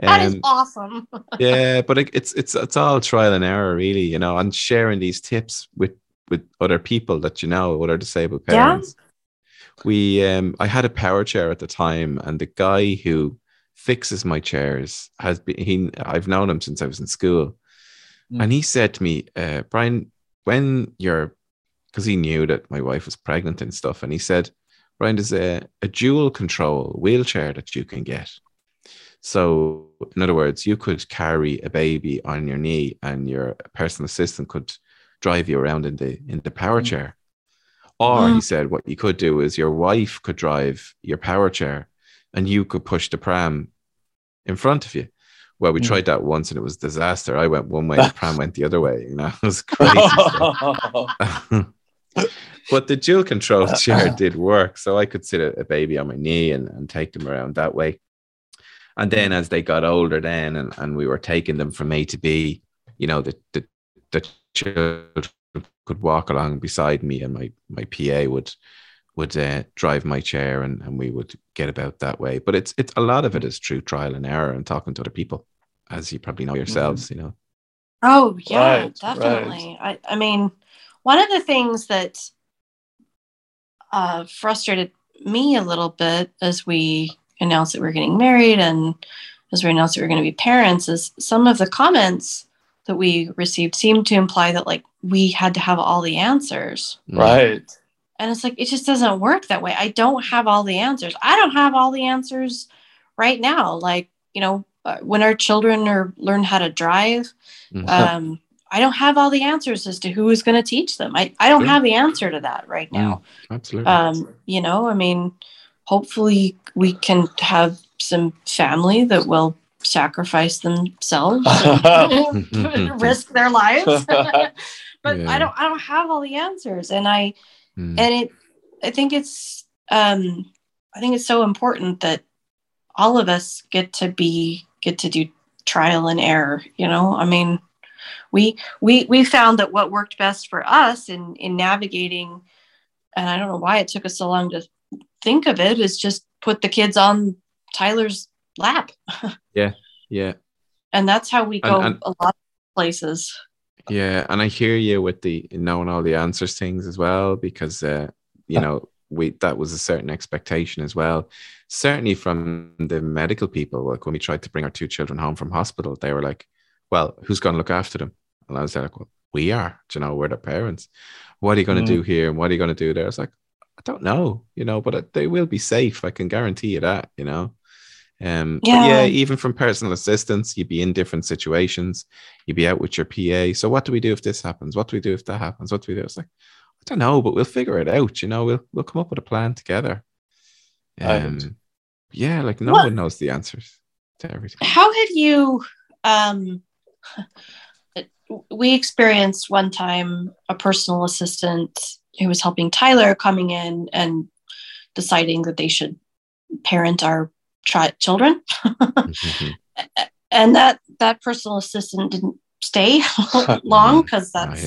That is Um, awesome. *laughs* yeah, but it, it's it's it's all trial and error, really, you know, and sharing these tips with with other people that you know, other disabled parents. Yeah. parents. We um, I had a power chair at the time, and the guy who fixes my chairs has been he. I've known him since I was in school, Mm. and he said to me, uh, Brian, when you're, because he knew that my wife was pregnant and stuff, and he said, Brian, there's a, a dual control wheelchair that you can get. So, in other words, you could carry a baby on your knee, and your personal assistant could drive you around in the in the power Mm. chair. Or he Mm. said, what you could do is your wife could drive your power chair, and you could push the pram in front of you. Well, we Mm. tried that once, and it was disaster. I went one way, the pram *laughs* went the other way. You know, *laughs* it was crazy. *laughs* stuff. but the dual control uh, chair uh. did work. So I could sit a, a baby on my knee and, and take them around that way. And then mm. as they got older then and, and we were taking them from A to B, you know, the the, the children could walk along beside me and my, my PA would would uh, drive my chair and, and we would get about that way. But it's it's a lot of it is through trial and error and talking to other people, as you probably know mm-hmm. yourselves, you know. Oh yeah, Right, definitely. I, I mean, one of the things that uh, frustrated me a little bit as we announced that we are getting married and as we announced that we are going to be parents is some of the comments that we received seemed to imply that like we had to have all the answers. Mm. right. And it's like, it just doesn't work that way. I don't have all the answers. I don't have all the answers right now. Like, you know, uh, when our children are learn how to drive, Mhm. um, I don't have all the answers as to who is going to teach them. I, I don't Sure. have the answer to that right now. Absolutely. Um, you know, I mean, hopefully we can have some family that will sacrifice themselves and *laughs* *laughs* risk their lives. *laughs* but Yeah. I don't I don't have all the answers. And I Mm. and it i think it's um i think it's so important that all of us get to be get to do trial and error you know i mean we we we found that what worked best for us in in navigating and i don't know why it took us so long to think of it is just put the kids on tyler's lap *laughs* yeah. Yeah. And that's how we And- go and- a lot of places Yeah, and I hear you with the knowing all the answers things as well, because uh, you know we that was a certain expectation as well. Certainly from the medical people, like when we tried to bring our two children home from hospital, they were like, "Well, who's going to look after them?" And I was like, "Well, we are. Do you know, we're the parents. What are you going to Mm. do here, and what are you going to do there?" I was like, "I don't know, you know, but uh, they will be safe. I can guarantee you that, you know." Um, Yeah. yeah, even from personal assistance, you'd be in different situations you'd be out with your PA. So what do we do if this happens? What do we do if that happens? What do we do? It's like, I don't know, but we'll figure it out. You know, we'll we'll come up with a plan together. Um, Right. yeah, like no What- one knows the answers to everything. how have you um we experienced one time a personal assistant who was helping tyler coming in and deciding that they should parent our tri- children Mhm. *laughs* and that that personal assistant didn't stay *laughs* *laughs* long because that's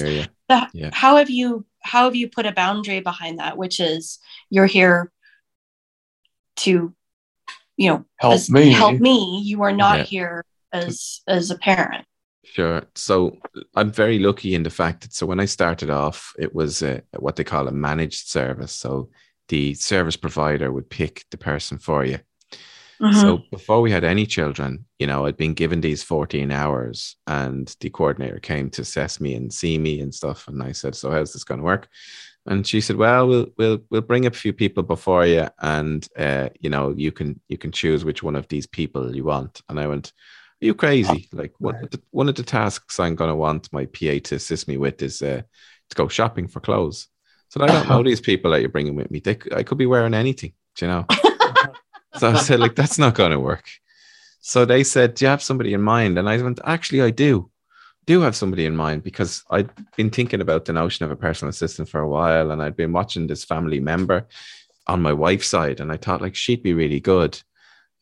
that, Yeah. how have you how have you put a boundary behind that which is you're here to you know Help as- me. help me you are not Yeah. here as as a parent Sure. So I'm very lucky in the fact that so when I started off, it was a, what they call a managed service. So the service provider would pick the person for you. So before we had any children, you know, I'd been given these 14 hours and the coordinator came to assess me and see me and stuff. And I said, So how's this going to work? And she said, Well, we'll we'll we'll bring a few people before you and uh, you know, you can you can choose which one of these people you want. And I went, you crazy? Like what one of the tasks I'm gonna want my PA to assist me with is uh, to go shopping for clothes. So I don't know these people that you're bringing with me. They, I could be wearing anything, do you know. *laughs* So I said, like, that's not going to work. So they said, Do you have somebody in mind? And I went, Actually, I do. Do have somebody in mind because I'd been thinking about the notion of a personal assistant for a while and I'd been watching this family member on my wife's side and I thought like she'd be really good.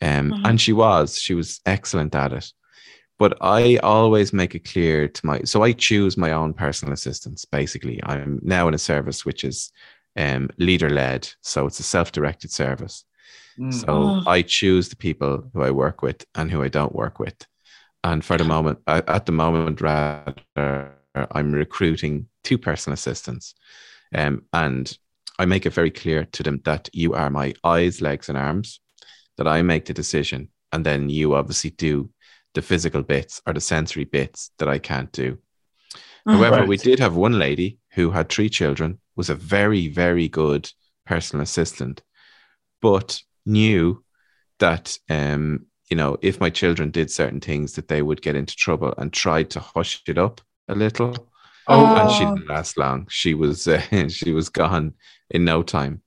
Um, Mhm. and she was, she was excellent at it. But I always make it clear to my so I choose my own personal assistants. Basically, I'm now in a service which is um, leader led, so it's a self directed service. Mm. So Oh. I choose the people who I work with and who I don't work with. And for the moment, at at the moment, rather, I'm recruiting two personal assistants. Um, and I make it very clear to them that you are my eyes, legs, and arms, that I make the decision. And then you obviously do the physical bits or the sensory bits that I can't do. Mhm. However, we did have one lady who had three children, was a very, very good personal assistant, but knew that um, you know, if my children did certain things that they would get into trouble and tried to hush it up a little. Oh, And she Oh. didn't last long. She was uh, *laughs* she was gone in no time.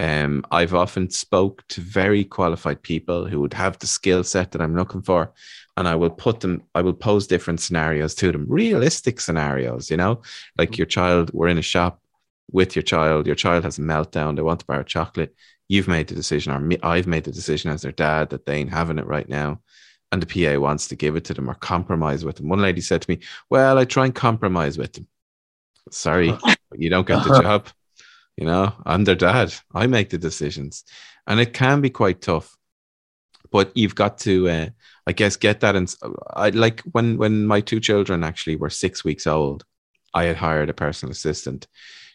Um, I've often spoke to very qualified people who would have the skill set that I'm looking for, and I will put them. I will pose different scenarios to them, realistic scenarios. You know, like your child. We're in a shop with your child. Your child has a meltdown. They want to buy a chocolate. You've made the decision, or me, I've made the decision as their dad that they ain't having it right now, and the PA wants to give it to them or compromise with them. One lady said to me, "Well, I try and compromise with them." Sorry, *laughs* you don't get the *laughs* job. You know, I'm their dad. I make the decisions, and it can be quite tough. But you've got to, uh, I guess, get that. And I like when when my two children actually were six weeks old. I had hired a personal assistant.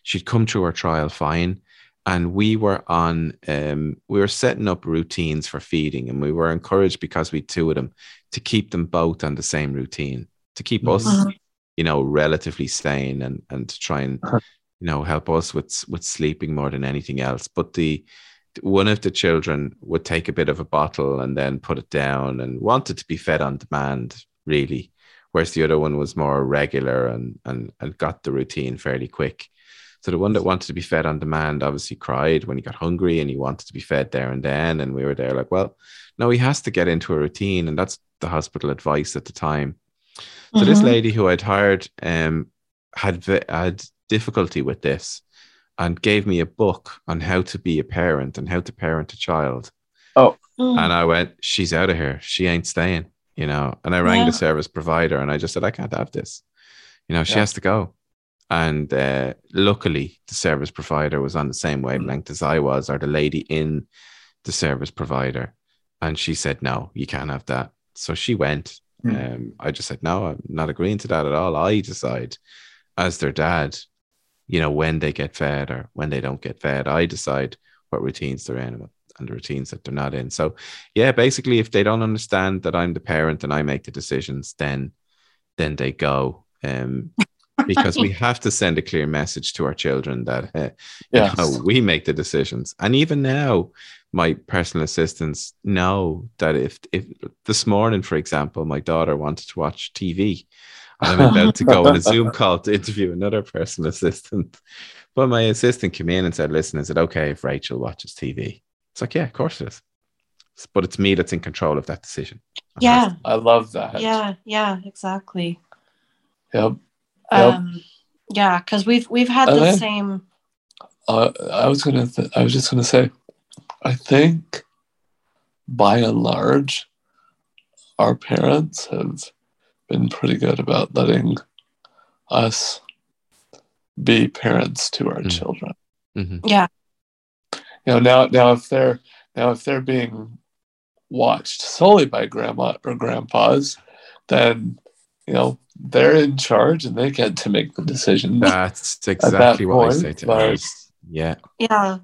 She'd come through her trial fine, and we were on. Um, we were setting up routines for feeding, and we were encouraged because we two of them to keep them both on the same routine to keep us, Mhm. you know, relatively sane and and to try and Uh-huh. You know help us with with sleeping more than anything else. But the one of the children would take a bit of a bottle and then put it down and wanted to be fed on demand really whereas the other one was more regular and and, and got the routine fairly quick. So the one that wanted to be fed on demand obviously cried when he got hungry and he wanted to be fed there and then and we were there like well no he has to get into a routine and that's the hospital advice at the time. So this Mhm. lady who I'd hired um, had had difficulty with this and gave me a book on how to be a parent and how to parent a child. Mm. And I went, she's out of here. She ain't staying, you know. And I rang Yeah. the service provider and I just said, I can't have this. You know, she Yeah. has to go. And uh, luckily, the service provider was on the same wavelength as I was, or the lady in the service provider. And she said, no, you can't have that. So she went. Hmm. Um, I just said, no, I'm not agreeing to that at all. I decide as their dad, you know, when they get fed or when they don't get fed. I decide what routines they're in and the routines that they're not in. So, yeah, basically, if they don't understand that I'm the parent and I make the decisions, then then they go. Um, *laughs* because we have to send a clear message to our children that uh, *laughs* you Yes. know, we make the decisions. And even now, my personal assistants know that if if this morning, for example, my daughter wanted to watch TV, I'm about to go on a *laughs* Zoom call to interview another personal assistant. But my assistant came in and said, Listen, is it okay if Rachel watches TV? It's like, yeah, of course it is. But it's me that's in control of that decision. Yeah. I love that. Yeah. Yeah. Exactly. Yep. Yep. Um, yeah, because we've we've had the Okay. same. Uh, I was gonna. Th- I was just gonna say. I think, by and large, our parents have been pretty good about letting us be parents to our Mm. children. Mhm. Yeah. You know, now now if they're now if they're being watched solely by grandma or grandpas, then you know they're in charge and they get to make the decision. *laughs* That's exactly what point, I say to but, Yeah. Yeah.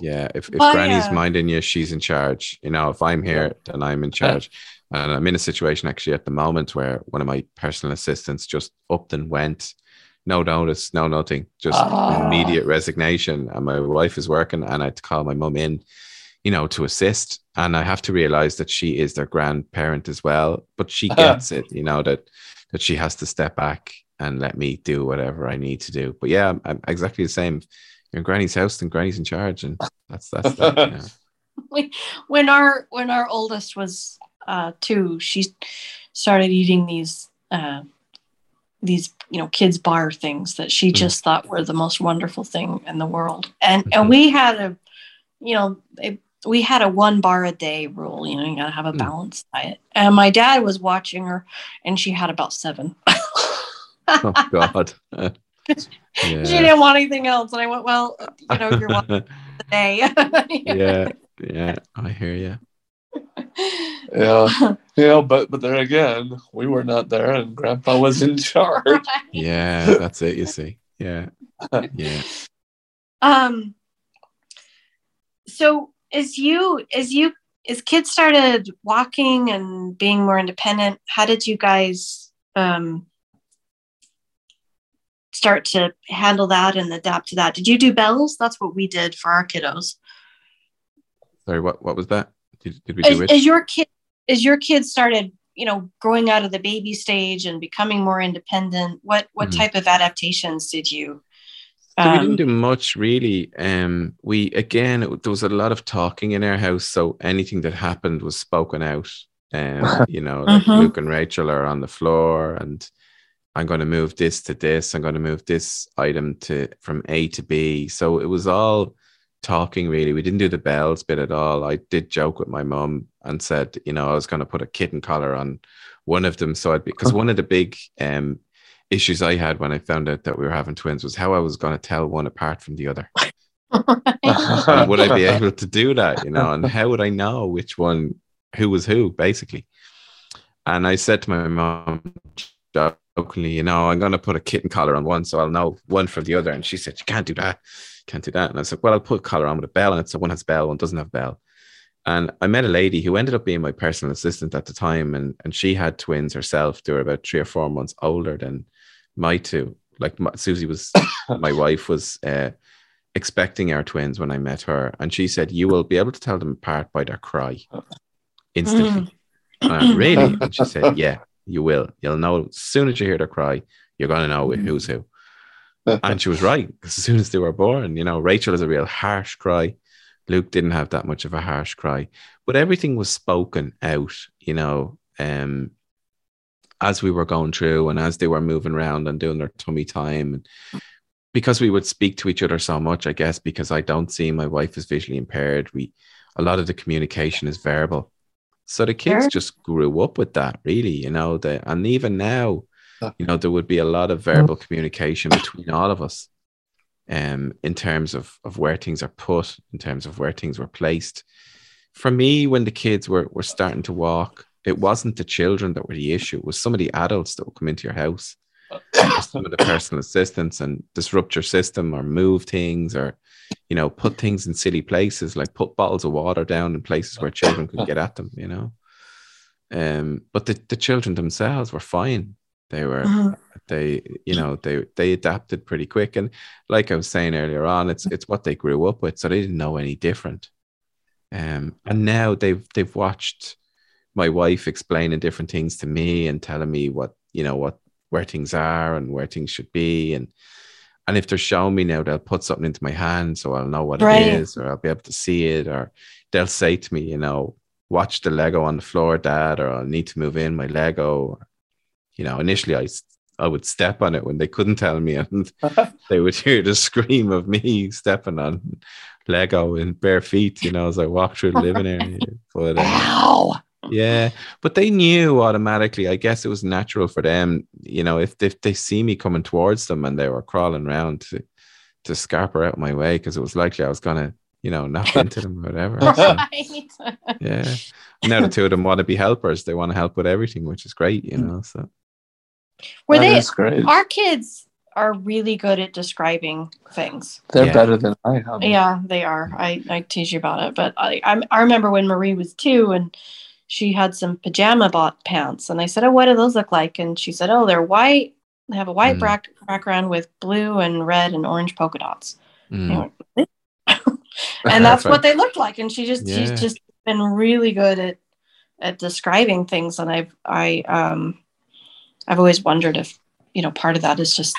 Yeah. If, if but, Granny's yeah. minding you, she's in charge. You know, if I'm here, then I'm in charge. And I'm in a situation actually at the moment where one of my personal assistants just upped and went. No notice, no nothing, just ah. immediate resignation. And my wife is working, and I had to call my mum in, you know, to assist. And I have to realize that she is their grandparent as well, but she gets it, you know, that that she has to step back and let me do whatever I need to do. But yeah, I'm, I'm exactly the same. You're in Granny's house, and Granny's in charge, and that's that's that. Yeah. *laughs* when our when our oldest was uh, two, she started eating these uh, these you know kids bar things that she mm. just thought were the most wonderful thing in the world, and mm-hmm. and we had a you know it, we had a one bar a day rule. You know, you gotta have a hmm. balanced diet. And my dad was watching her, and she had about seven. oh God. *laughs* yeah. She didn't want anything else, and I went, "Well, you know, you're one the day." yeah, yeah, I hear you. *laughs* Yeah, yeah, but but there again, we were not there, and Grandpa was in charge. Right. *laughs* Yeah, that's it. You see, yeah, yeah. Um. So as you as you as kids started walking and being more independent, how did you guys um, start to handle that and adapt to that? Did you do bells? That's what we did for our kiddos. Sorry, what what was that? Did, did we do as, it? As your kid, as your kids started, you know, growing out of the baby stage and becoming more independent, what what mm-hmm. type of adaptations did you so we didn't um, do much really. Um, we again, it, there was a lot of talking in our house, so anything that happened was spoken out. Um, *laughs* you know, like mm-hmm. Luke and Rachel are on the floor, and I'm going to move this to this. I'm going to move this item to from A to B. So it was all talking really. We didn't do the bells bit at all. I did joke with my mom and said, you know, I was going to put a kitten collar on one of them, so I'd because one of the big um issues I had when I found out that we were having twins was how I was going to tell one apart from the other. *laughs* *laughs* would I be able to do that? You know, and how would I know which one, who was who, basically? And I said to my mom, jokingly, you know, I'm going to put a kitten collar on one so I'll know one from the other. And she said, You can't do that. Can't do that. And I said, Well, I'll put a collar on with a bell and it. So one has bell, one doesn't have bell. And I met a lady who ended up being my personal assistant at the time, and, and she had twins herself. They were about three or four months older than my two. Like my, Susie was, *coughs* my wife was uh, expecting our twins when I met her, and she said, "You will be able to tell them apart by their cry *laughs* instantly." Mm. Uh, really? And she said, "Yeah, you will. You'll know as soon as you hear their cry. You're going to know who's who." and she was right as soon as they were born, you know, Rachel is a real harsh cry. Luke didn't have that much of a harsh cry, but everything was spoken out, you know. Um, as we were going through and as they were moving around and doing their tummy time and because we would speak to each other so much i guess because i don't see my wife is visually impaired we a lot of the communication is verbal so the kids sure. just grew up with that really you know the, and even now you know there would be a lot of verbal communication between all of us um in terms of of where things are put in terms of where things were placed for me when the kids were were starting to walk it wasn't the children that were the issue. It was some of the adults that would come into your house, *coughs* some of the personal assistants and disrupt your system or move things or, you know, put things in silly places, like put bottles of water down in places where children could get at them, you know. Um, but the, the children themselves were fine. They were uh-huh. they, you know, they they adapted pretty quick. And like I was saying earlier on, it's it's what they grew up with, so they didn't know any different. Um, and now they've they've watched my wife explaining different things to me and telling me what you know what where things are and where things should be and and if they're showing me now they'll put something into my hand so i'll know what right. it is or i'll be able to see it or they'll say to me you know watch the lego on the floor dad or i'll need to move in my lego you know initially i I would step on it when they couldn't tell me, *laughs* and *laughs* they would hear the scream of me stepping on Lego in bare feet, you know, as I walked through the living area. But, uh, yeah, but they knew automatically. I guess it was natural for them, you know, if, if they see me coming towards them and they were crawling around to to scarper out my way because it was likely I was gonna, you know, knock *laughs* into them or whatever. right. So, *laughs* yeah. Now the two of them want to be helpers. They want to help with everything, which is great, you mm. know. So Were That they is great. our kids are really good at describing things. They're Yeah. better than I am. Yeah, they are. I, I tease you about it, but I, I I remember when Marie was two and she had some pajama bot pants, and I said, "Oh, what do those look like?" And she said, "Oh, they're white. They have a white Mm. back background with blue and red and orange polka dots." Mm. Went, *laughs* and that's what they *laughs* looked like. And she just Yeah. she's just been really good at at describing things, and I've I um I've always wondered if you know part of that is just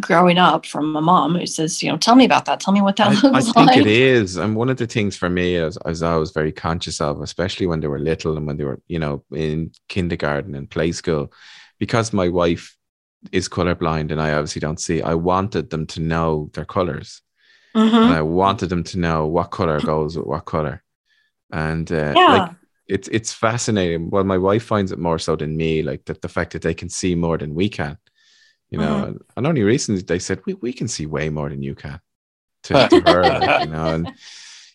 growing up from a mom who says, you know, tell me about that. Tell me what that I, *laughs* looks like. I think like. it is. And one of the things for me is, is I was very conscious of, especially when they were little and when they were, you know, in kindergarten and play school, because my wife is colorblind and I obviously don't see, I wanted them to know their colors. Mhm. And I wanted them to know what color goes with what color. And uh, Yeah. like it's it's fascinating. Well, my wife finds it more so than me, like that the fact that they can see more than we can. You know, Mhm. and, and only recently they said we, we can see way more than you can to, to *laughs* her, like, you know. And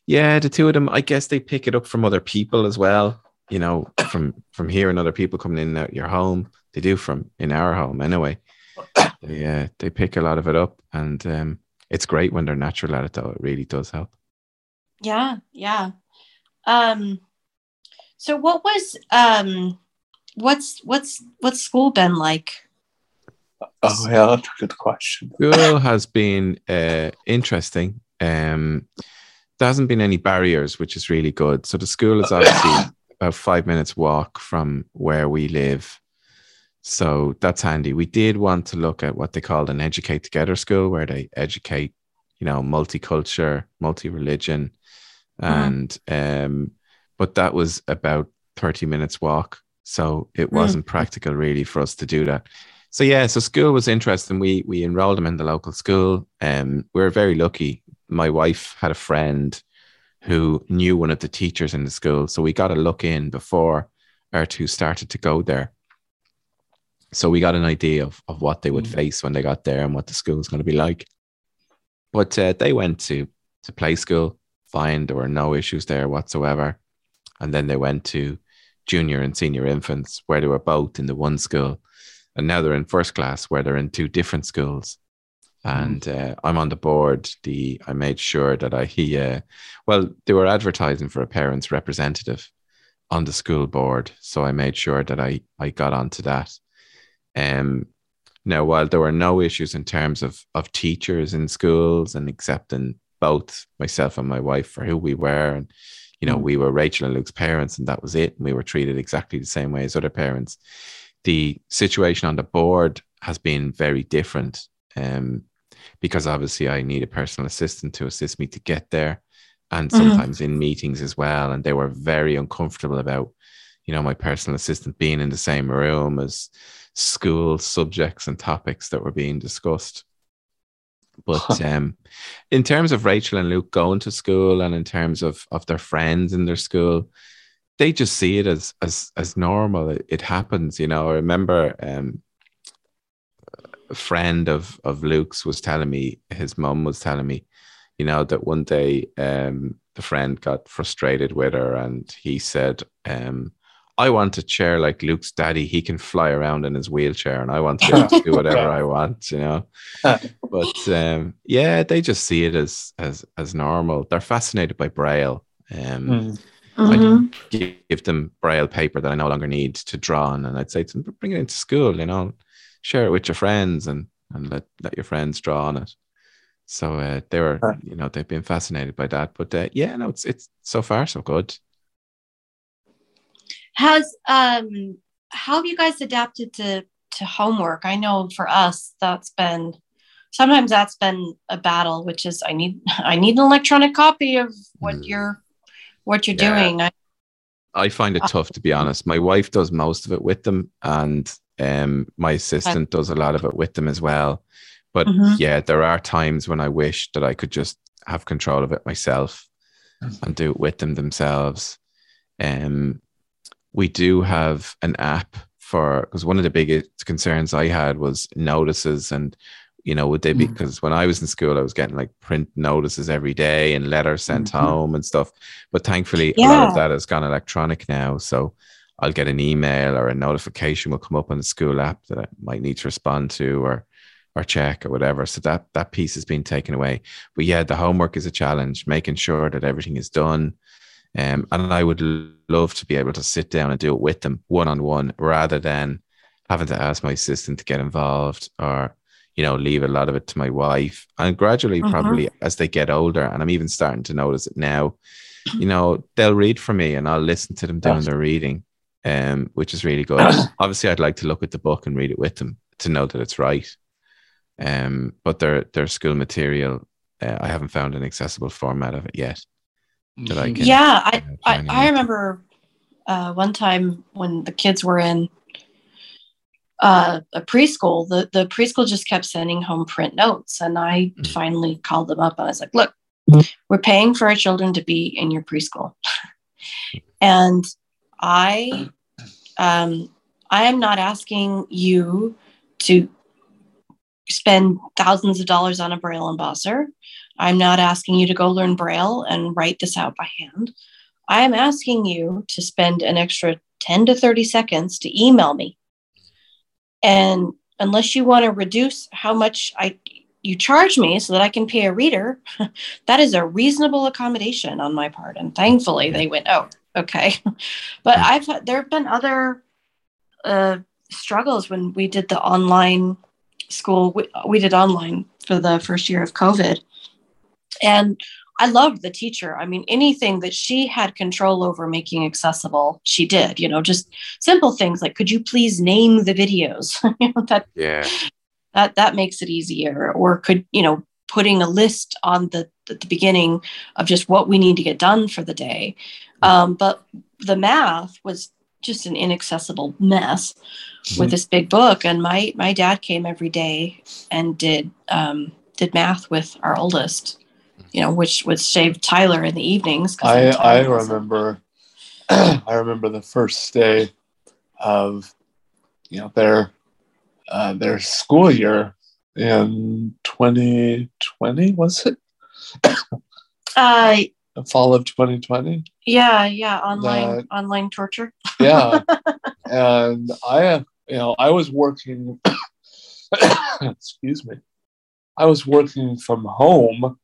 yeah, the two of them, I guess they pick it up from other people as well. You know, from from hearing other people coming in and out your home. They do from in our home anyway. They uh, they pick a lot of it up, and um, it's great when they're natural at it. Though it really does help. Yeah, yeah. Um so what was um what's what's what's school been like? Oh yeah, that's a good question. School has been uh, interesting. Um, there hasn't been any barriers, which is really good. So the school is obviously *coughs* about five minutes walk from where we live. So that's handy. We did want to look at what they called an educate together school, where they educate, you know, multicultural, multi-religion, and um, but that was about thirty minutes walk. So it Mm. wasn't practical really for us to do that. So yeah, so school was interesting. We we enrolled him in the local school. Um, we were very lucky. My wife had a friend who knew one of the teachers in the school, so we got a look in before our two started to go there. So we got an idea of of what they would Mm. face when they got there and what the school was going to be like. But uh, they went to to play school, fine. There were no issues there whatsoever, and then they went to junior and senior infants, where they were both in the one school and now they're in first class where they're in two different schools. And uh, i'm on the board the i made sure that i he uh, well they were advertising for a parents representative on the school board. So i made sure that i i got onto that. Um now while there were no issues in terms of of teachers in schools and accepting both myself and my wife for who we were and you know Mm. we were rachel and luke's parents and that was it. And we were treated exactly the same way as other parents the situation on the board has been very different um, because obviously I need a personal assistant to assist me to get there and Mhm. sometimes in meetings as well. And they were very uncomfortable about, you know, my personal assistant being in the same room as school subjects and topics that were being discussed. But um, in terms of Rachel and Luke going to school and in terms of, of their friends in their school, they just see it as as as normal. It, it happens, you know. I remember um, a friend of of Luke's was telling me his mum was telling me, you know, that one day um, the friend got frustrated with her and he said, um, "I want a chair like Luke's daddy. He can fly around in his wheelchair, and I want to be able to do whatever I want." You know. *laughs* But um, yeah, they just see it as as as normal. They're fascinated by Braille. Um, Mm. Mhm. give, give them braille paper that I no longer need to draw on, and I'd say to them, bring it into school, you know, share it with your friends, and and let let your friends draw on it. So uh, they were, you know, they've been fascinated by that. But uh, yeah, no, it's it's so far so good. Has um how have you guys adapted to to homework? I know for us that's been sometimes that's been a battle, which is I need *laughs* I need an electronic copy of what Mm. you're what you're Yeah. doing. I, I find it Uh, tough to be honest. My wife does most of it with them, and um, my assistant does a lot of it with them as well. But Mhm. yeah, there are times when I wish that I could just have control of it myself and do it with them themselves. Um, we do have an app for because one of the biggest concerns I had was notices and you know would they be Mm. because when I was in school I was getting like print notices every day and letters sent Mhm. home and stuff but thankfully a lot of that has gone electronic now so I'll get an email or a notification will come up on the school app that I might need to respond to or or check or whatever. So that that piece has been taken away. But yeah, the homework is a challenge, making sure that everything is done. Um, and I would love to be able to sit down and do it with them one on one rather than having to ask my assistant to get involved or you know leave a lot of it to my wife. And gradually Mhm. probably as they get older and i'm even starting to notice it now you know they'll read for me and i'll listen to them doing Yes. their reading um which is really good. *clears throat* Obviously i'd like to look at the book and read it with them to know that it's right. Um but their their school material uh, i haven't found an accessible format of it yet that I can- yeah I, uh, I, I remember uh, one time when the kids were in uh, a preschool the, the preschool just kept sending home print notes and i Mm. finally called them up and i was like look we're paying for our children to be in your preschool *laughs* and i um, i am not asking you to spend thousands of dollars on a braille embosser i'm not asking you to go learn braille and write this out by hand I am asking you to spend an extra 10 to 30 seconds to email me. And unless you want to reduce how much I you charge me so that I can pay a reader, *laughs* that is a reasonable accommodation on my part. And thankfully they went, oh, okay. *laughs* but I've there have been other uh, struggles when we did the online school. We, we did online for the first year of COVID. And I loved the teacher. I mean, anything that she had control over making accessible, she did. You know, just simple things like, could you please name the videos? *laughs* you know, that yeah that that makes it easier. Or could you know, putting a list on the at the beginning of just what we need to get done for the day. Um, but the math was just an inaccessible mess with this big book. And my my dad came every day and did um, did math with our oldest you know, which would save Tyler in the evenings. I I remember *clears throat* I remember the first day of you know their uh, their school year in 2020 was it *coughs* Uh, the fall of 2020 yeah, yeah, online That- online torture. yeah *laughs* and I you know I was working *coughs* excuse me I was working from home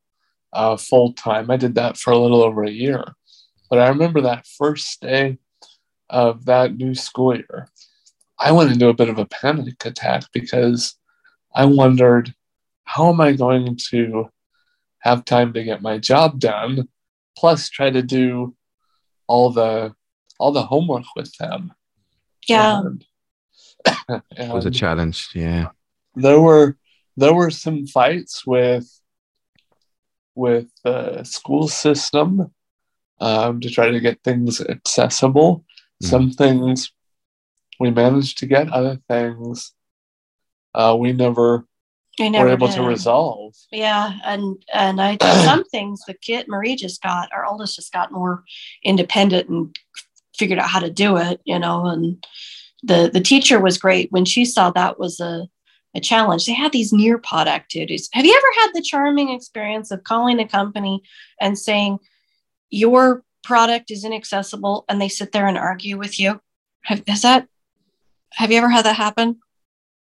uh, full time. I did that for a little over a year. But I remember that first day of that new school year I went into a bit of a panic attack because I wondered how am I going to have time to get my job done plus try to do all the all the homework with them? Yeah, and, *coughs* it was a challenge yeah. there were there were some fights with with the school system um, to try to get things accessible. Mm. Some things we managed to get, other things uh, we never I never were able did. to resolve. Yeah, and and I *clears throat* some things the kid Marie just got, our oldest just got more independent and figured out how to do it, you know. And the the teacher was great when she saw that was a a challenge. They had these Nearpod activities. Have you ever had the charming experience of calling a company and saying your product is inaccessible, and they sit there and argue with you? Have, has that? Have you ever had that happen?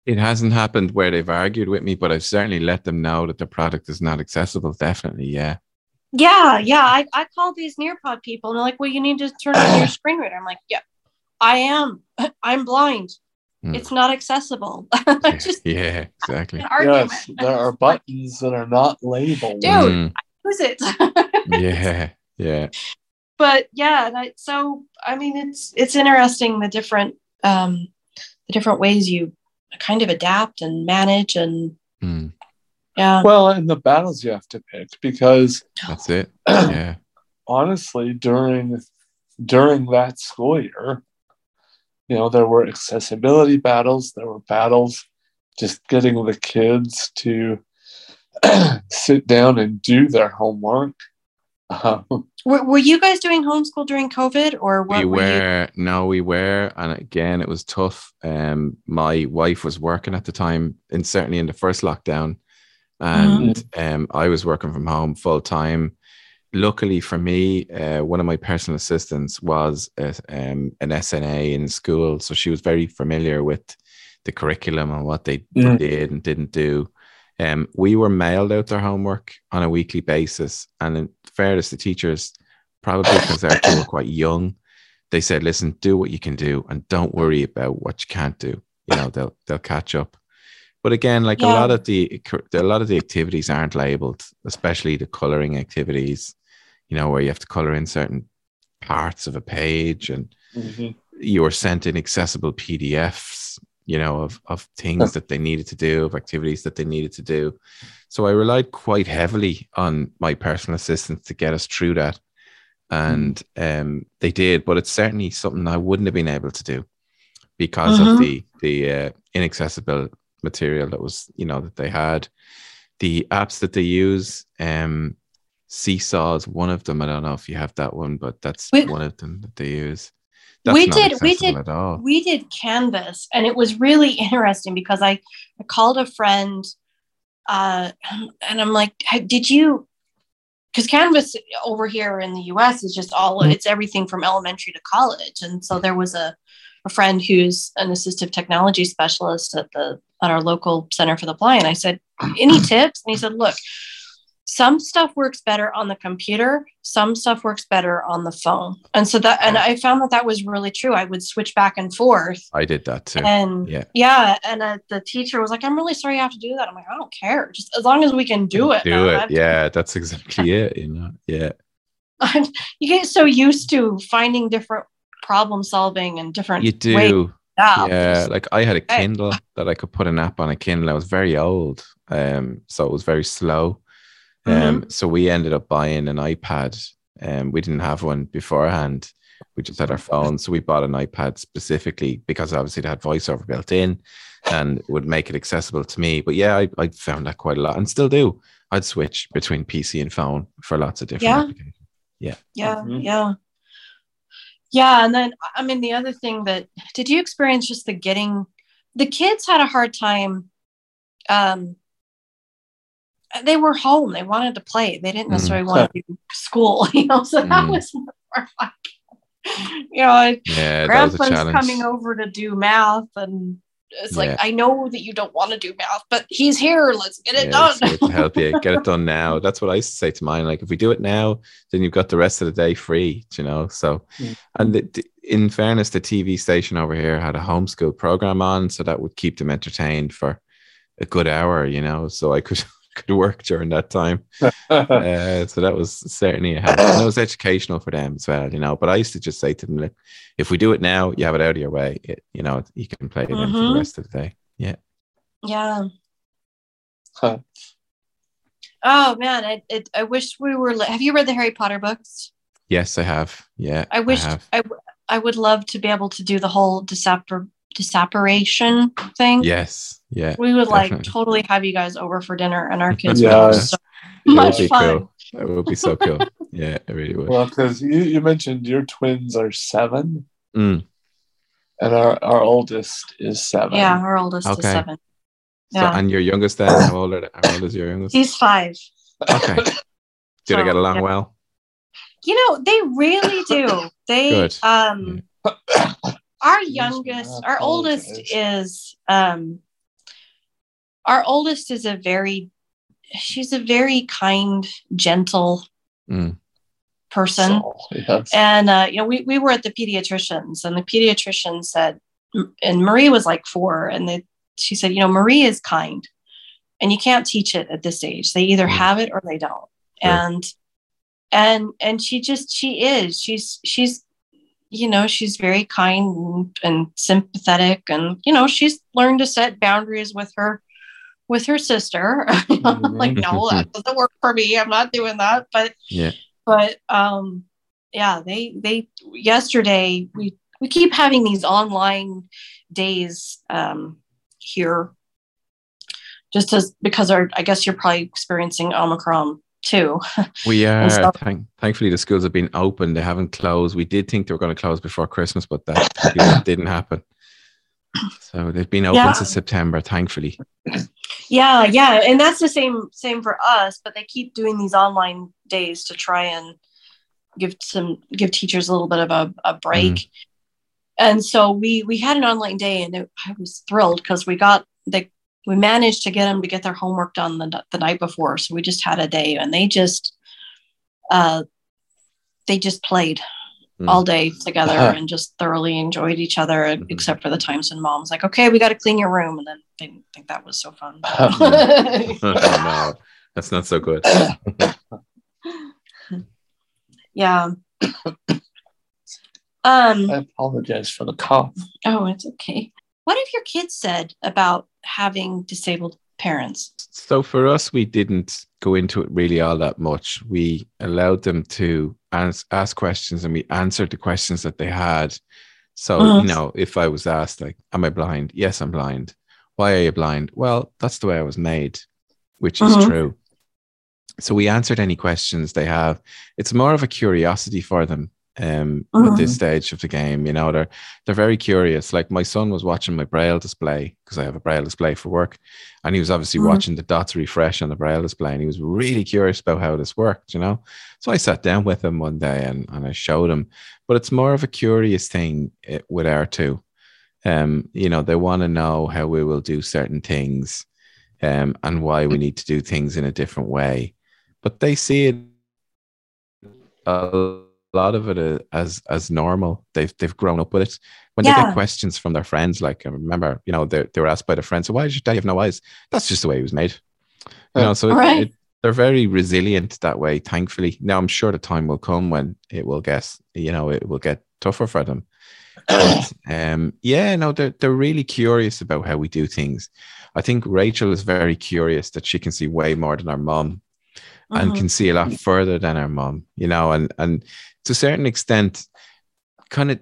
It hasn't happened where they've argued with me, but I've certainly let them know that the product is not accessible. Definitely, yeah. Yeah, yeah. I, I called these Nearpod people and they're like, well, you need to turn on your screen reader. I'm like, yeah, I am. *laughs* I'm blind. Hmm. It's not accessible. *laughs* Just yeah, exactly. Yes, there are *laughs* buttons that are not labeled. Dude. Mm, Use it. *laughs* yeah, yeah. but yeah, and I, so I mean, it's it's interesting the different um, the different ways you kind of adapt and manage and Mm, yeah. Well, and the battles you have to pick because that's it. *clears throat* Yeah. honestly, during during that school year, you know, there were accessibility battles, there were battles just getting the kids to *clears throat* sit down and do their homework. Um, Were, were you guys doing homeschool during COVID or what we were, you? were no we were and again it was tough um my wife was working at the time and certainly in the first lockdown and um i was working from home full time luckily for me, uh, one of my personal assistants was a, um, an SNA in school, so she was very familiar with the curriculum and what they Mm. did and didn't do. Um, we were mailed out their homework on a weekly basis, and in fairness, the teachers probably because their two were quite young, they said, "Listen, do what you can do, and don't worry about what you can't do. You know, they'll they'll catch up." But again, like a lot of the a lot of the activities aren't labeled, especially the coloring activities. You know, where you have to color in certain parts of a page, and Mhm. you were sent in accessible PDFs, you know, of, of things that they needed to do, of activities that they needed to do. So I relied quite heavily on my personal assistants to get us through that. And um, they did, but it's certainly something I wouldn't have been able to do because of Mhm. the the uh, inaccessible material that was, you know, that they had. The apps that they use, um, Seesaw is one of them. I don't know if you have that one, but that's We- one of them that they use. We not did- we did- we did canvas and it was really *laughs* interesting because i, I called a friend uh, and i'm like "Hey, did you because canvas over here in the us is just all Mhm. it's everything from elementary to college and so there was a, a friend who's an assistive technology specialist at the at our local center for the blind i said *clears throat* any tips and he said look some stuff works better on the computer some stuff works better on the phone and so that and i found that that was really true i would switch back and forth I did that too. and Yeah. yeah and uh, the teacher was like i'm really sorry you have to do that i'm like i don't care just as long as we can do it Do it. Yeah, that's exactly *laughs* it. You know. Yeah. you get so used to finding different problem solving and different You do. yeah, Yeah. Like I had a Kindle that I could put an app on a Kindle. I was very old. Um, so it was very slow. Um, so we ended up buying an iPad. Um, we didn't have one beforehand. We just had our phone. So we bought an iPad specifically because obviously it had voiceover built in and would make it accessible to me. But yeah, I, I found that quite a lot and still do. I'd switch between PC and phone for lots of different Yeah. applications. yeah Mhm. yeah yeah and then i mean the other thing that did you experience just the getting the kids had a hard time um they were home they wanted to play they didn't Mm. necessarily want to do school *laughs* you know so that Mm. was more like you know I- Yeah, that was a grandpa's coming over to do math and it's like i know that you don't want to do math but he's here let's get it Yeah, done to help you get it done now. That's what I used to say to mine. Like, if we do it now, then you've got the rest of the day free, you know. So, Mm. and the, the- in fairness, the TV station over here had a homeschool program on, so that would keep them entertained for a good hour, you know. So I could could work during that time. *laughs* Uh, so that was certainly a help. And it was educational for them as well, you know. But I used to just say to them, like, if we do it now, you have it out of your way. It, you know, you can play it in for the Mhm. rest of the day. Yeah. yeah Huh. oh man I, it, I wish we were li- have you read the harry potter books Yes, I have. Yeah. I wish have. I, w- I would love to be able to do the whole disappar- disapparation thing. Yes. Yeah. We would like totally have you guys over for dinner and our kids Yeah. would have so That much would be fun. cool. That would be so cool. Yeah, it really would. well, because you, you mentioned your twins are seven, Mm. and our, our oldest is seven. Yeah, our oldest is Okay. seven. So, Yeah. and your youngest then? How old, are, how old is your youngest? He's five. okay. Did So, I get along yeah. well? You know, they really do. They Good. um our youngest, our oldest is um our oldest is a very she's a very kind, gentle Mm. person. So, yes. And uh, you know, we, we were at the pediatrician's, and the pediatrician said, and Marie was like four, and they, she said, you know, Marie is kind, and you can't teach it at this age. They either Mm. have it or they don't. Sure. And and and she just she is she's she's you know she's very kind and, sympathetic and you know she's learned to set boundaries with her with her sister. *laughs* Like no *laughs* that doesn't work for me. I'm not doing that. But Yeah. but um yeah they they yesterday we we keep having these online days um here just as because our i guess you're probably experiencing omicron too We *laughs* are. Uh, so- Thank, thankfully, the schools have been open. They haven't closed. We did think they were going to close before Christmas, but that *laughs* didn't happen. So they've been open Yeah. since September, thankfully. Yeah, yeah, and that's the same same for us. But they keep doing these online days to try and give some give teachers a little bit of a, a break. Mm-hmm. And so we we had an online day, and it, I was thrilled because we got they we managed to get them to get their homework done the the night before. So we just had a day, and they just uh they just played Mm. all day together Uh-huh. and just thoroughly enjoyed each other, Mhm. except for the times when mom's like, "Okay, we got to clean your room," and then they didn't think that was so fun. *laughs* oh, no, that's not so good. *laughs* yeah. um. I apologize for the cough. Oh, it's okay. What have your kids said about having disabled parents? So for us, we didn't go into it really all that much. We allowed them to ask, ask questions and we answered the questions that they had. So, Mhm. you know, if I was asked, like, am I blind? Yes, I'm blind. Why are you blind? Well, that's the way I was made, which is Mhm. true. So we answered any questions they have. It's more of a curiosity for them um, at this Mhm. stage of the game. You know, they're they're very curious. Like my son was watching my braille display because I have a braille display for work, and he was obviously Mhm. watching the dots refresh on the braille display, and he was really curious about how this worked. You know, so I sat down with him one day and and I showed him. But it's more of a curious thing eh, with our two. Um, you know, they want to know how we will do certain things, um, and why we need to do things in a different way. But they see it a lot of it uh, as as normal. They've they've grown up with it. When they get questions from their friends, like I remember, you know, they they were asked by their friends, "So why does your dad have no eyes?" That's just the way he was made. You know, so it- Right. it, they're very resilient that way. Thankfully, now I'm sure the time will come when it will get, you know, it will get tougher for them. But, *clears throat* um, yeah, no, they're they're really curious about how we do things. I think Rachel is very curious that she can see way more than her mom and Mhm. can see a lot further than her mom, you know, and and to a certain extent, kind of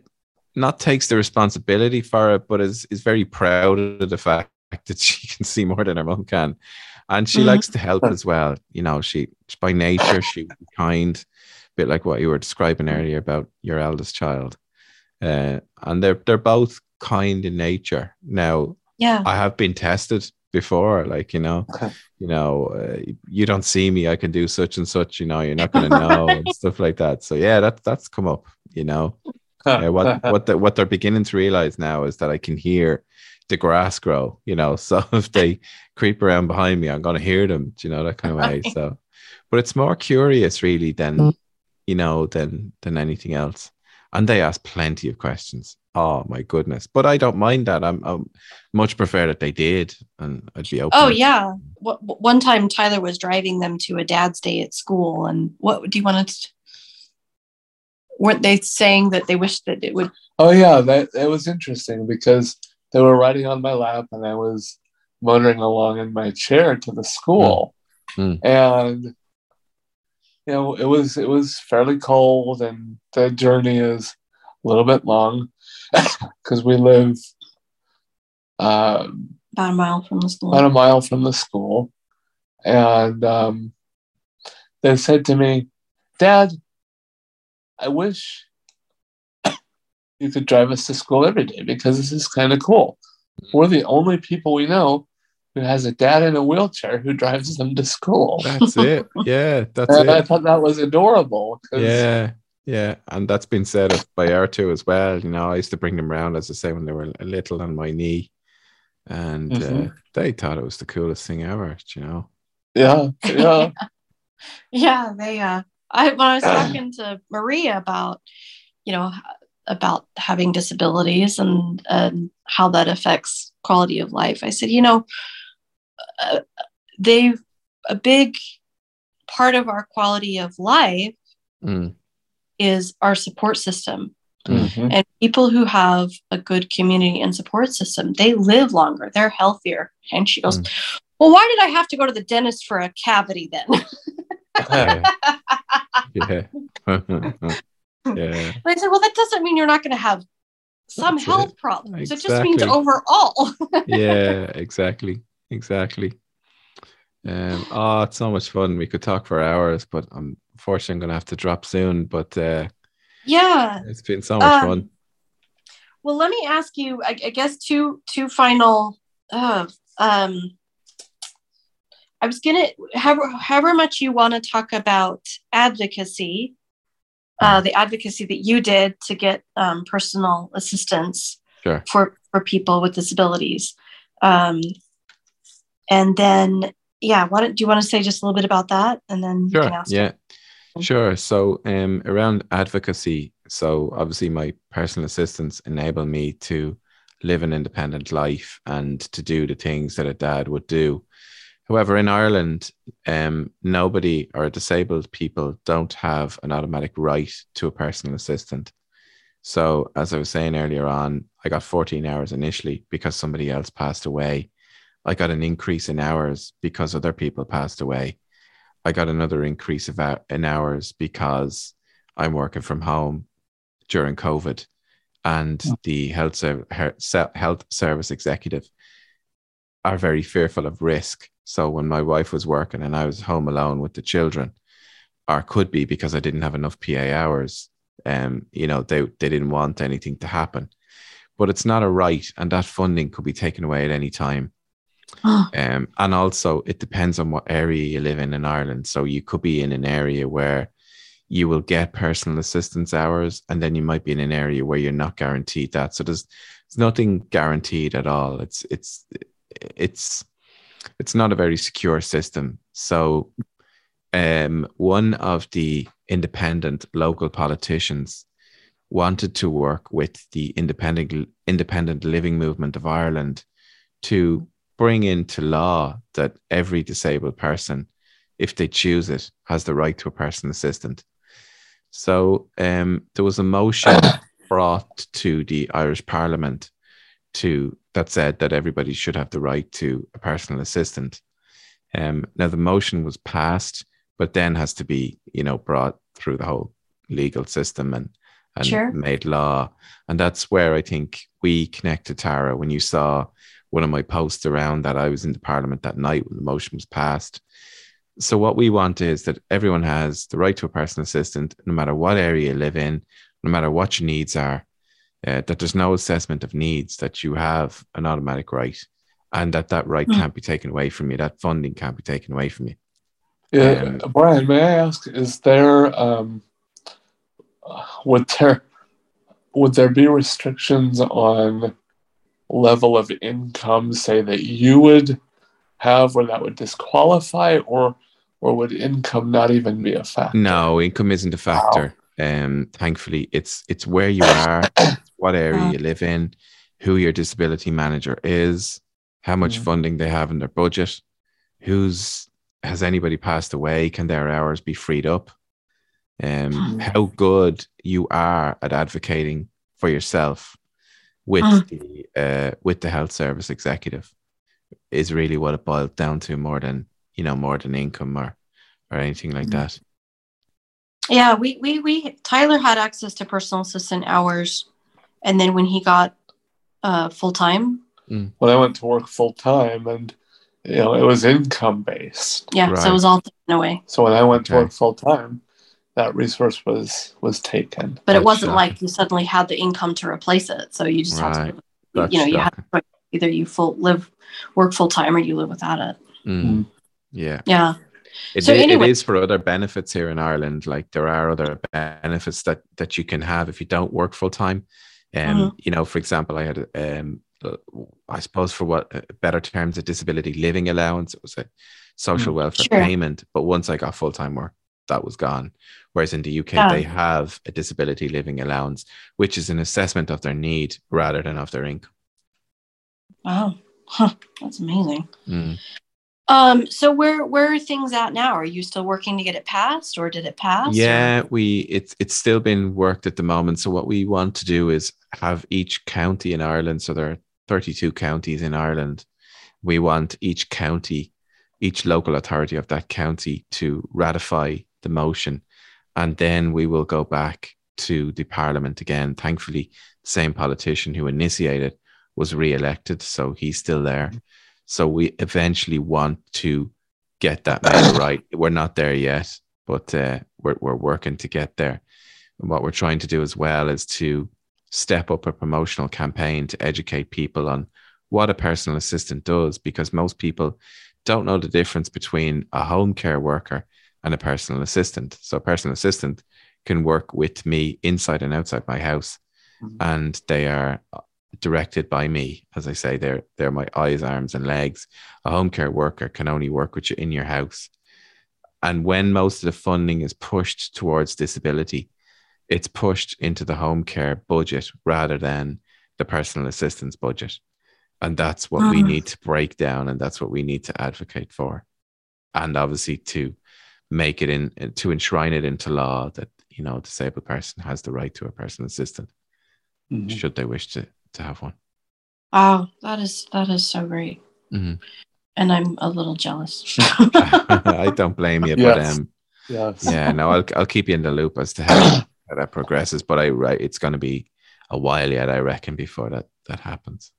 not takes the responsibility for it, but is is very proud of the fact *laughs* that she can see more than her mom can, and she Mhm. likes to help as well. You know, she by nature she kind, a bit like what you were describing earlier about your eldest child, uh, and they're they're both kind in nature. Now, yeah. I have been tested before, like you know, Okay. you know, uh, you don't see me, I can do such and such. You know, you're not going to know and *laughs* stuff like that. So yeah, that that's come up. You know, yeah, what *laughs* what the, what they're beginning to realize now is that I can hear the grass grow. You know, *laughs* so if they creep around behind me, I'm going to hear them. do You know, that kind of way. So, but it's more curious, really, than you know, than than anything else. And they ask plenty of questions. Oh my goodness! But I don't mind that. I'm, I'm much prefer that they did, and I'd be open. Oh yeah. What, one time Tyler was driving them to a dad's day at school, and what do you want to? Weren't they saying that they wished that it would? Oh yeah, that it was interesting because they were riding on my lap and I was motoring along in my chair to the school, Mm. and you know it was it was fairly cold and the journey is a little bit long *laughs* because we live um, About a mile from the school. about a mile from the school, and um, they said to me, "Dad, I wish you could drive us to school every day because this is kind of cool. We're the only people we know who has a dad in a wheelchair who drives them to school." That's it. *laughs* Yeah, that's And I thought that was adorable. Yeah, yeah, and that's been said of by our two as well. You know, I used to bring them around, as I say, when they were a little on my knee, and uh, Mhm. they thought it was the coolest thing ever. You know. yeah, yeah. *laughs* yeah, they. Uh, I when I was talking to Maria about, you know, about having disabilities and and how that affects quality of life, I said, you know, uh, they a big part of our quality of life Mm, is our support system. Mhm. And people who have a good community and support system, they live longer, they're healthier. And she goes, Well, why did I have to go to the dentist for a cavity then? *laughs* yeah. yeah. *laughs* yeah. And I said, Well, that doesn't mean you're not going to have some That's health it. problems. It just means overall. *laughs* yeah, exactly, exactly. Um, oh, it's so much fun. We could talk for hours, but I'm unfortunately I'm gonna have to drop soon. But uh, yeah. it's been so much Um, fun. well, let me ask you. I, I guess two two final. Uh, um, I was gonna however however much you want to talk about advocacy, uh, the advocacy that you did to get um, personal assistance Sure. for for people with disabilities, um, and then yeah, why don't do you want to say just a little bit about that, and then you Sure. can ask. Yeah. Sure. So, um, around advocacy, so obviously my personal assistants enable me to live an independent life and to do the things that a dad would do. However, in Ireland, um, nobody or disabled people don't have an automatic right to a personal assistant. So, as I was saying earlier on, I got 14 hours initially because somebody else passed away. I got an increase in hours because other people passed away. I got another increase of in hours because I'm working from home during COVID, and Yeah. the health ser- health service executive are very fearful of risk. So when my wife was working and I was home alone with the children, or could be because I didn't have enough PA hours, um, you know, they they didn't want anything to happen. But it's not a right, and that funding could be taken away at any time. *gasps* Um, and also, it depends on what area you live in in Ireland. So you could be in an area where you will get personal assistance hours, and then you might be in an area where you're not guaranteed that. So there's there's nothing guaranteed at all. It's it's it's it's not a very secure system. So, um, one of the independent local politicians wanted to work with the independent independent living movement of Ireland to bring into law that every disabled person, if they choose it, has the right to a personal assistant. So um, there was a motion *coughs* brought to the Irish Parliament to that said that everybody should have the right to a personal assistant. Um, now the motion was passed, but then has to be, you know, brought through the whole legal system and and Sure. made law. And that's where I think we connect to Tara when you saw one of my posts around that I was in the parliament that night when the motion was passed. So what we want is that everyone has the right to a personal assistant, no matter what area you live in, no matter what your needs are, uh, that there's no assessment of needs, that you have an automatic right and that that right Mm. can't be taken away from you. That funding can't be taken away from you. Yeah, Um, Brian, may I ask, is there um, would there would there be restrictions on level of income, say that you would have, where that would disqualify, or or would income not even be a factor? No, income isn't a factor. Um, thankfully, it's it's where you *coughs* are, what area you live in, who your disability manager is, how much Mm. funding they have in their budget, who's has anybody passed away, can their hours be freed up, um, Mm. how good you are at advocating for yourself with Mm. the uh, with the health service executive is really what it boiled down to more than you know more than income or or anything like Mm. that. Yeah, we we we Tyler had access to personal assistant hours, and then when he got uh, full time, When I went to work full time, and you know it was income based. yeah, so it was all taken away. So when I went to work full time, that resource was was taken. But it wasn't shocking. like you suddenly had the income to replace it. So you just Right. had to, That's you know, you had shocking. either you full live work full time or you live without it. Mm. Yeah. Yeah. It, So i- anyway- it is for other benefits here in Ireland. Like there are other benefits that that you can have if you don't work full time. Um, Mhm. you know, for example, I had um, uh, I suppose for what uh, better terms, a disability living allowance. It was a social welfare Sure. payment, but once I got full time work, that was gone. Whereas in the UK, they have a disability living allowance, which is an assessment of their need rather than of their income. Wow. Huh. That's amazing. Mm. Um, so where where are things at now? Are you still working to get it passed or did it pass? or- Yeah, we it's it's still been worked at the moment. So what we want to do is have each county in Ireland. So there are 32 counties in Ireland. We want each county, each local authority of that county to ratify the motion, and then we will go back to the Parliament again. Thankfully, the same politician who initiated was re-elected, so he's still there. So we eventually want to get that made *coughs* right. We're not there yet, but uh, we're we're working to get there. And what we're trying to do as well is to step up a promotional campaign to educate people on what a personal assistant does because most people don't know the difference between a home care worker and a personal assistant. So, a personal assistant can work with me inside and outside my house, mm-hmm. and they are directed by me. As I say, they're they're my eyes, arms, and legs. A home care worker can only work with you in your house. And when most of the funding is pushed towards disability, it's pushed into the home care budget rather than the personal assistance budget. And that's what we mm. need to break down, and that's what we need to advocate for. And obviously to make it in to enshrine it into law that you know a disabled person has the right to a personal assistant mm-hmm. should they wish to to have one. Wow, that is that is so great. Mm-hmm. And I'm a little jealous. *laughs* I don't blame you, yes. but um, yes. yeah, no, I'll *laughs* I'll keep you in the loop as to how, *clears throat* how that progresses. But I right, it's going to be a while yet, I reckon, before that that happens.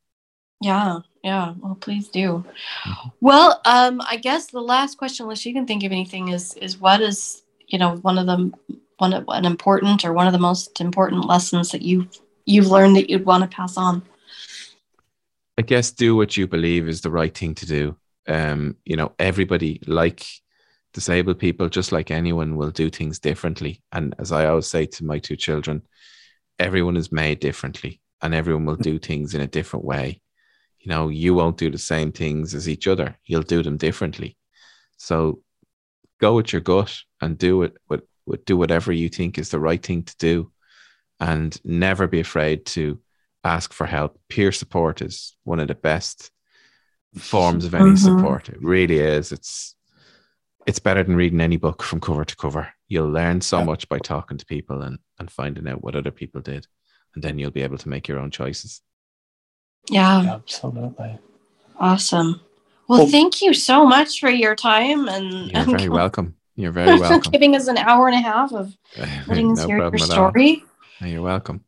Yeah, yeah. Well, please do. Well, um, I guess the last question, unless you can think of anything, is is what is you know one of the one of, an important or one of the most important lessons that you've you've learned that you'd want to pass on? I guess do what you believe is the right thing to do. Um, you know, everybody like disabled people, just like anyone, will do things differently. And as I always say to my two children, everyone is made differently and everyone will do things in a different way. You know, you won't do the same things as each other. You'll do them differently. So go with your gut and do it with, with do whatever you think is the right thing to do and never be afraid to ask for help. Peer support is one of the best forms of any mm-hmm. support. It really is. It's it's better than reading any book from cover to cover. You'll learn so yeah. much by talking to people and, and finding out what other people did. And then you'll be able to make your own choices. Yeah. Absolutely. Awesome. Well, well, thank you so much for your time and you're and very *laughs* welcome. You're very *laughs* welcome. giving us an hour and a half of *laughs* letting us no hear your story. You're welcome.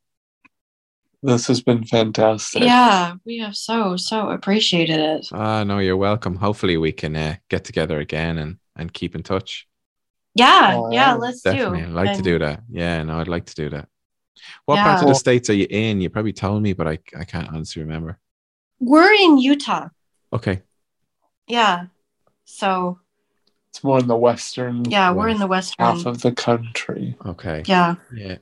This has been fantastic. Yeah, we have so so appreciated it. Ah, no, you're welcome. Hopefully, we can uh, get together again and and keep in touch. Yeah, oh, yeah, let's definitely. do. I'd like and, to do that. Yeah, no, I'd like to do that. What yeah. part of the states are you in? You probably told me, but I I can't honestly remember. We're in Utah. Okay. Yeah. So. It's more in the western. Yeah, we're in the western half of the country. Okay. Yeah. Yeah.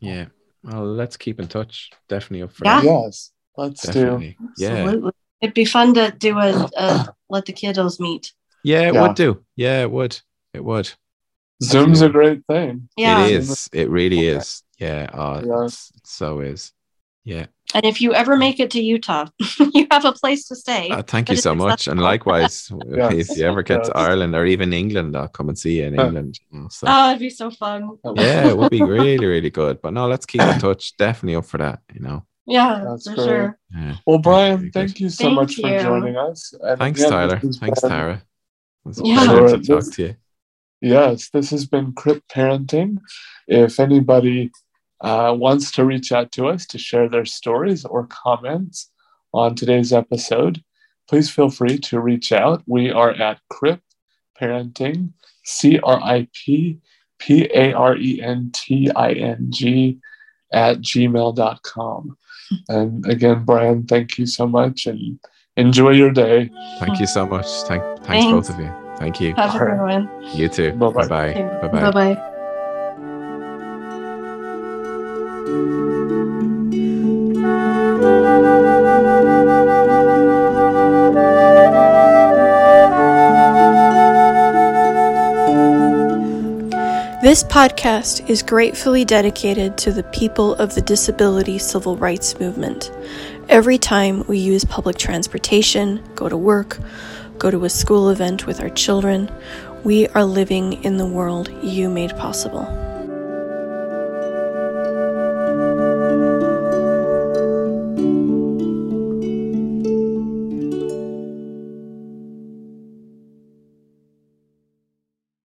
Yeah. Well, let's keep in touch. Definitely up for yeah. that. Yes, let's Definitely. do. Yeah. Absolutely. It'd be fun to do a, a let the kiddos meet. Yeah, it yeah. would do. Yeah, it would. It would. Zoom's a great thing. Yeah. It is. It really is. Yeah. Uh, yes. So is. Yeah. And if you ever make it to Utah, *laughs* you have a place to stay. Uh, thank you so much. And likewise, yes. *laughs* if you ever get yes. to Ireland or even England, I'll come and see you in England. So. Oh, it'd be so fun. Yeah, it would be *laughs* really, really good. But no, let's keep in *coughs* touch. Definitely up for that, you know. Yeah, That's for great. sure. Yeah. Well, Brian, thank you so thank much you. for joining us. And Thanks, again, Tyler. Thanks, been... Tara. It yeah. to talk to you. Yes, this has been Crip Parenting. If anybody uh, wants to reach out to us to share their stories or comments on today's episode, please feel free to reach out. We are at Crip Parenting, C R I P P A R E N T I N G, at gmail.com. And again, Brian, thank you so much and enjoy your day. Thank you so much. Thank, thanks, thanks. both of you. Thank you. Have a good one. You too. Bye bye. Bye bye. Bye bye. This podcast is gratefully dedicated to the people of the disability civil rights movement. Every time we use public transportation, go to work, go to a school event with our children, we are living in the world you made possible.